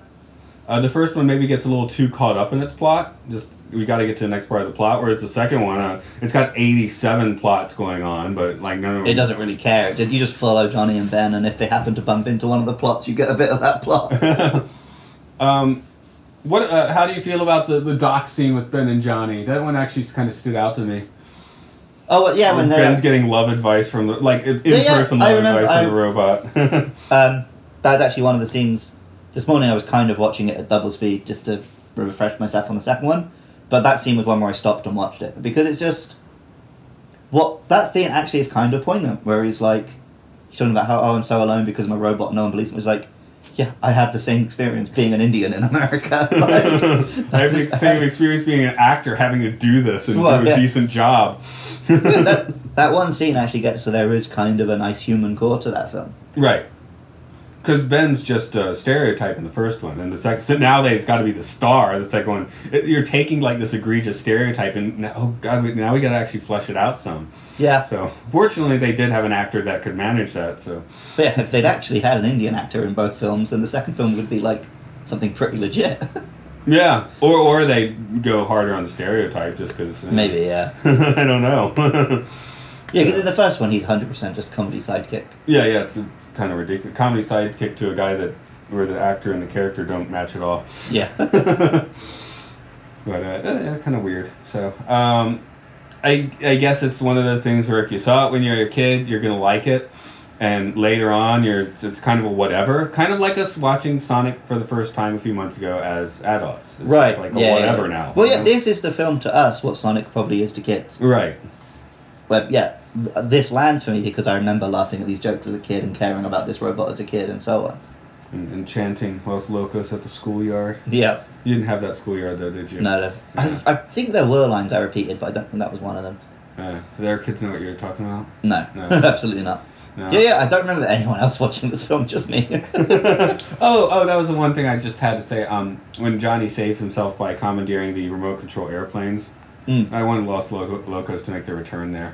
Uh, the first one maybe gets a little too caught up in its plot. Just we got to get to the next part of the plot. Where it's the second one, uh, it's got eighty-seven plots going on, but like none of. It doesn't really care. You just follow Johnny and Ben, and if they happen to bump into one of the plots, you get a bit of that plot. Um, what? Uh, how do you feel about the the dock scene with Ben and Johnny? That one actually kind of stood out to me. oh, well, yeah, when. Ben's getting love advice from the like in Yeah, yeah, person love remember- advice I- from the robot. Um, that's actually one of the scenes. This morning I was kind of watching it at double speed just to refresh myself on the second one, but that scene was one where I stopped and watched it because it's just what that thing actually is kind of poignant. Where he's like, he's talking about how oh I'm so alone because I'm a robot, no one believes me. It's like, yeah, I had the same experience being an Indian in America. Like, I have the same experience being an actor having to do this and Well, do a yeah. decent job. that that one scene actually gets so there is kind of a nice human core to that film. Right. Because Ben's just a stereotype in the first one, and the second so nowadays got to be the star. The second one, it, you're taking like this egregious stereotype, and now, oh god, we, now we got to actually flesh it out some. Yeah, So fortunately, they did have an actor that could manage that. So but yeah, if they'd actually had an Indian actor in both films, then the second film would be like something pretty legit. yeah, or or they go harder on the stereotype just because Maybe, yeah. I don't know. Yeah, because in the first one, he's 100% just comedy sidekick. yeah, yeah, kind of ridiculous. Comedy sidekick to a guy that where the actor and the character don't match at all. Yeah. But uh, it's kind of weird. So, um, I I guess it's one of those things where if you saw it when you're a kid, you're gonna like it, and later on, you're it's kind of a whatever. Kind of like us watching Sonic for the first time a few months ago as adults. It's right. like a yeah, whatever yeah. now. Well, yeah, know? this is the film to us what Sonic probably is to kids. Right. But yeah, this lands for me because I remember laughing at these jokes as a kid and caring about this robot as a kid and so on. And, and chanting Los Locos at the schoolyard. Yeah. You didn't have that schoolyard though, did you? No, no. I, I think there were lines I repeated, but I don't think that was one of them. Uh, their kids know what you're talking about. No, No. absolutely not. No. Yeah, yeah, I don't remember anyone else watching this film, just me. oh, oh, that was the one thing I just had to say. Um, when Johnny saves himself by commandeering the remote control airplanes, Mm. I wanted Los Loco- Locos to make their return there.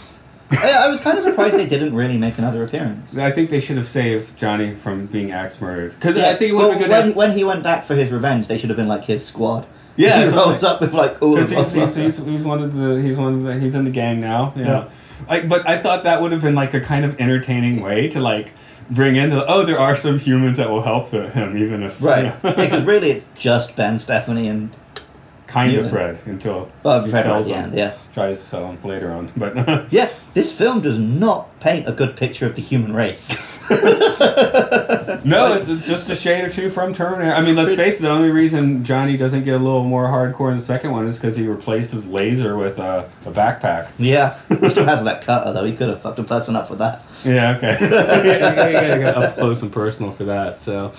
I, I was kind of surprised they didn't really make another appearance. I think they should have saved Johnny from being axe murdered because Yeah, I think it would well, have been good. when, if- when he went back for his revenge, they should have been like his squad. Yeah, he so rolls up with like all of Because he's, us. he's, he's, he's one of the he's one of the he's in the gang now. Yeah. Yeah. Like, but I thought that would have been like a kind of entertaining way to like bring in the oh there are some humans that will help the, him even if Right. you know, yeah, because really it's just Ben, Stephanie, and kind of Yeah. Fred until well, he Fred sells at the them. end. Yeah. tries to sell them later on. But Yeah, this film does not paint a good picture of the human race. no, it's, it's just a shade or two from Terminator. I mean, let's face it. The only reason Johnny doesn't get a little more hardcore in the second one is because he replaced his laser with a, a backpack. yeah, he still has that cutter though. He could have fucked a person up with that. Yeah, okay. you gotta, you gotta get up close and personal for that. So,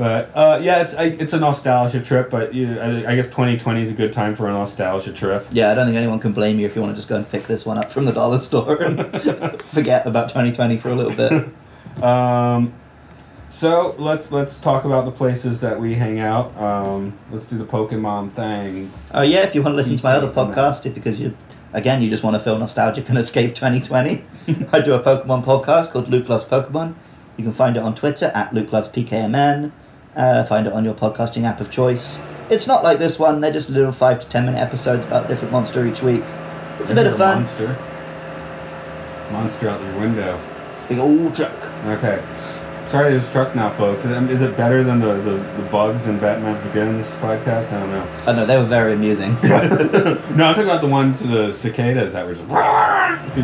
but uh, yeah, it's I, it's a nostalgia trip. But you, I, I guess twenty twenty is a good time for a nostalgia trip. Yeah, I don't think anyone can blame you if you want to just go and pick this one up from the dollar store and forget about 2020 for a little bit. Um, so let's let's talk about the places that we hang out. Um, let's do the Pokemon thing. Oh yeah, if you want to listen to my other podcast, because you, again, you just want to feel nostalgic and escape 2020, I do a Pokemon podcast called Luke Loves Pokemon. You can find it on Twitter at Luke Loves PKMN. Uh, find it on your podcasting app of choice. It's not like this one; they're just little five to ten minute episodes about a different monster each week. It's a bit of fun. Monster. Monster out your window. Big old truck. Okay. Sorry, there's a truck now, folks. Is it better than the, the, the bugs in Batman Begins podcast? I don't know. I know they were very amusing. no, I'm talking about the ones the cicadas that were just. Do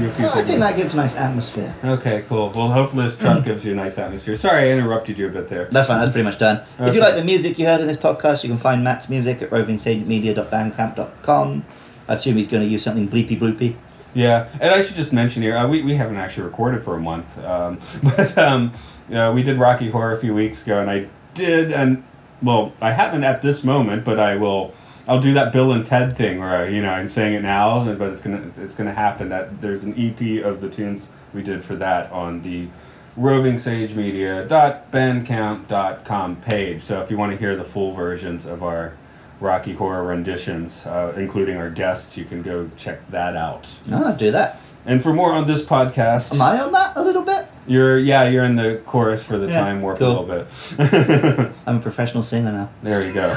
a few I think that gives a nice atmosphere. Okay, cool. Well, hopefully this truck gives you a nice atmosphere. Sorry, I interrupted you a bit there. That's fine. That's pretty much done. If you like the music you heard in this podcast, you can find Matt's music at rovingsagemedia.bandcamp.com. I assume he's going to use something bleepy bloopy. Yeah, and I should just mention here, uh, we, we haven't actually recorded for a month, um, but um, uh, we did Rocky Horror a few weeks ago, and I did, and well, I haven't at this moment, but I will. I'll do that Bill and Ted thing where I, you know I'm saying it now, but it's gonna it's gonna happen. That there's an EP of the tunes we did for that on the Roving Sage rovingsagemedia.bandcamp.com page. So if you want to hear the full versions of our Rocky Horror renditions, uh, including our guests, you can go check that out. I'll do that. And for more on this podcast, Am I on that a little bit? You're yeah, you're in the chorus for the Yeah, time warp cool. a little bit. I'm a professional singer now. there you go.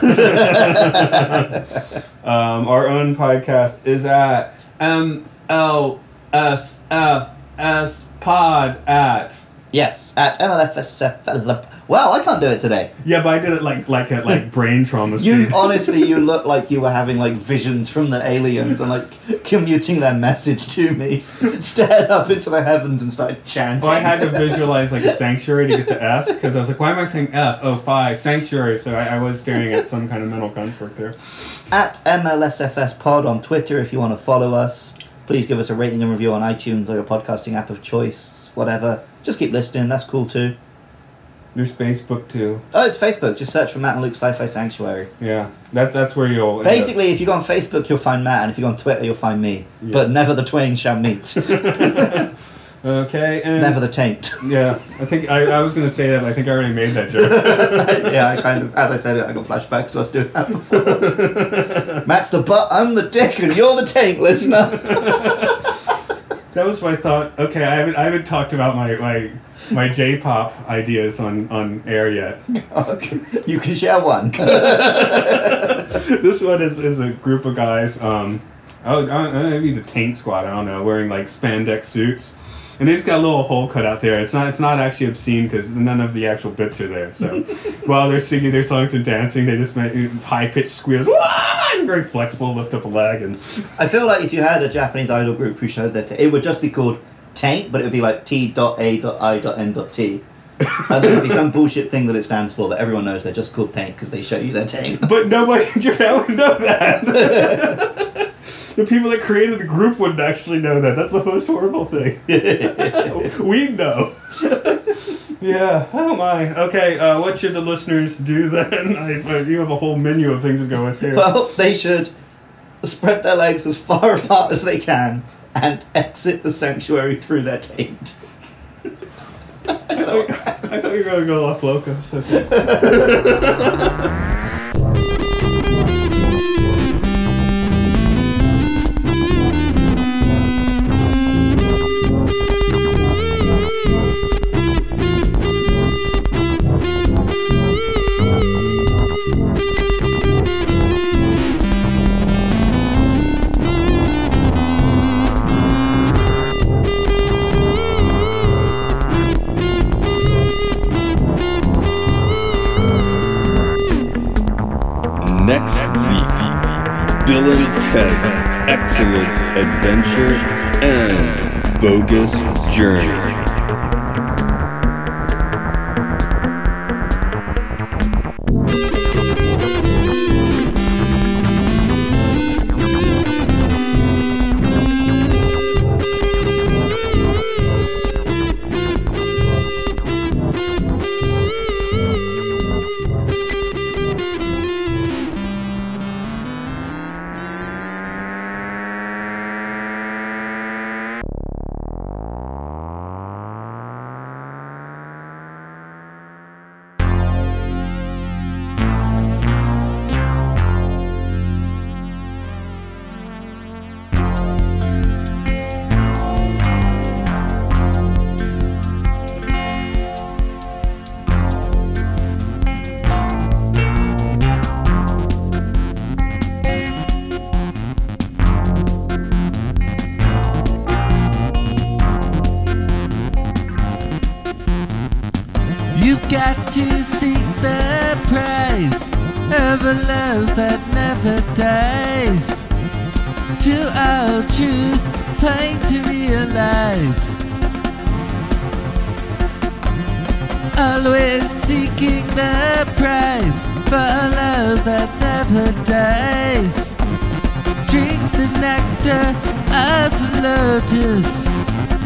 um, our own podcast is at M L S F S Pod at. Yes, at MLFSF. Well, I can't do it today. Yeah, but I did it like like a, like brain trauma You honestly, you look like you were having like visions from the aliens and like commuting their message to me. Stared up into the heavens and started chanting. Well, I had to visualize like a sanctuary to get the S because I was like, why am I saying F? Oh, phi, sanctuary. So I, I was staring at some kind of mental construct there. at MLSFS Pod on Twitter if you want to follow us. Please give us a rating and review on iTunes or your podcasting app of choice, whatever. Just keep listening, that's cool too. There's Facebook too. Oh, it's Facebook. Just search for Matt and Luke Sci-Fi Sanctuary. Yeah, that that's where you'll. Basically, if you go on Facebook, you'll find Matt, and if you go on Twitter, you'll find me. But never the twain shall meet. Okay, and never the taint. yeah, I think I, I was gonna say that, but I think I already made that joke. yeah, I kind of, as I said it, I got flashbacks. So I was doing that before. Matt's the butt, I'm the dick, and you're the taint, listener. That was my thought. Okay, I haven't I haven't talked about my my my J-pop ideas on on air yet. you can share one. this one is, is a group of guys. Um, oh, maybe the Taint Squad. I don't know, wearing like spandex suits, and they just got a little hole cut out there. It's not it's not actually obscene because none of the actual bits are there. So while they're singing their songs and dancing, they just make high pitched squeals. And very flexible, lift up a leg, and I feel like if you had a Japanese idol group who showed their, t- it would just be called Taint, but it would be like T dot A dot I dot N dot T. And there would be some bullshit thing that it stands for, but everyone knows they're just called Taint because they show you their taint. but nobody in Japan would know that. the people that created the group wouldn't actually know that. That's the most horrible thing. we know. yeah. Oh my. Okay. Uh, what should the listeners do then? I, uh, you have a whole menu of things to go with here. Well, they should spread their legs as far apart as they can and exit the sanctuary through their taint. I, thought, I thought you were going to go Los Locos. Okay. Excellent Adventure and Bogus Journey. Truth, plain to realize. Always seeking the prize for a love that never dies. Drink the nectar of lotus.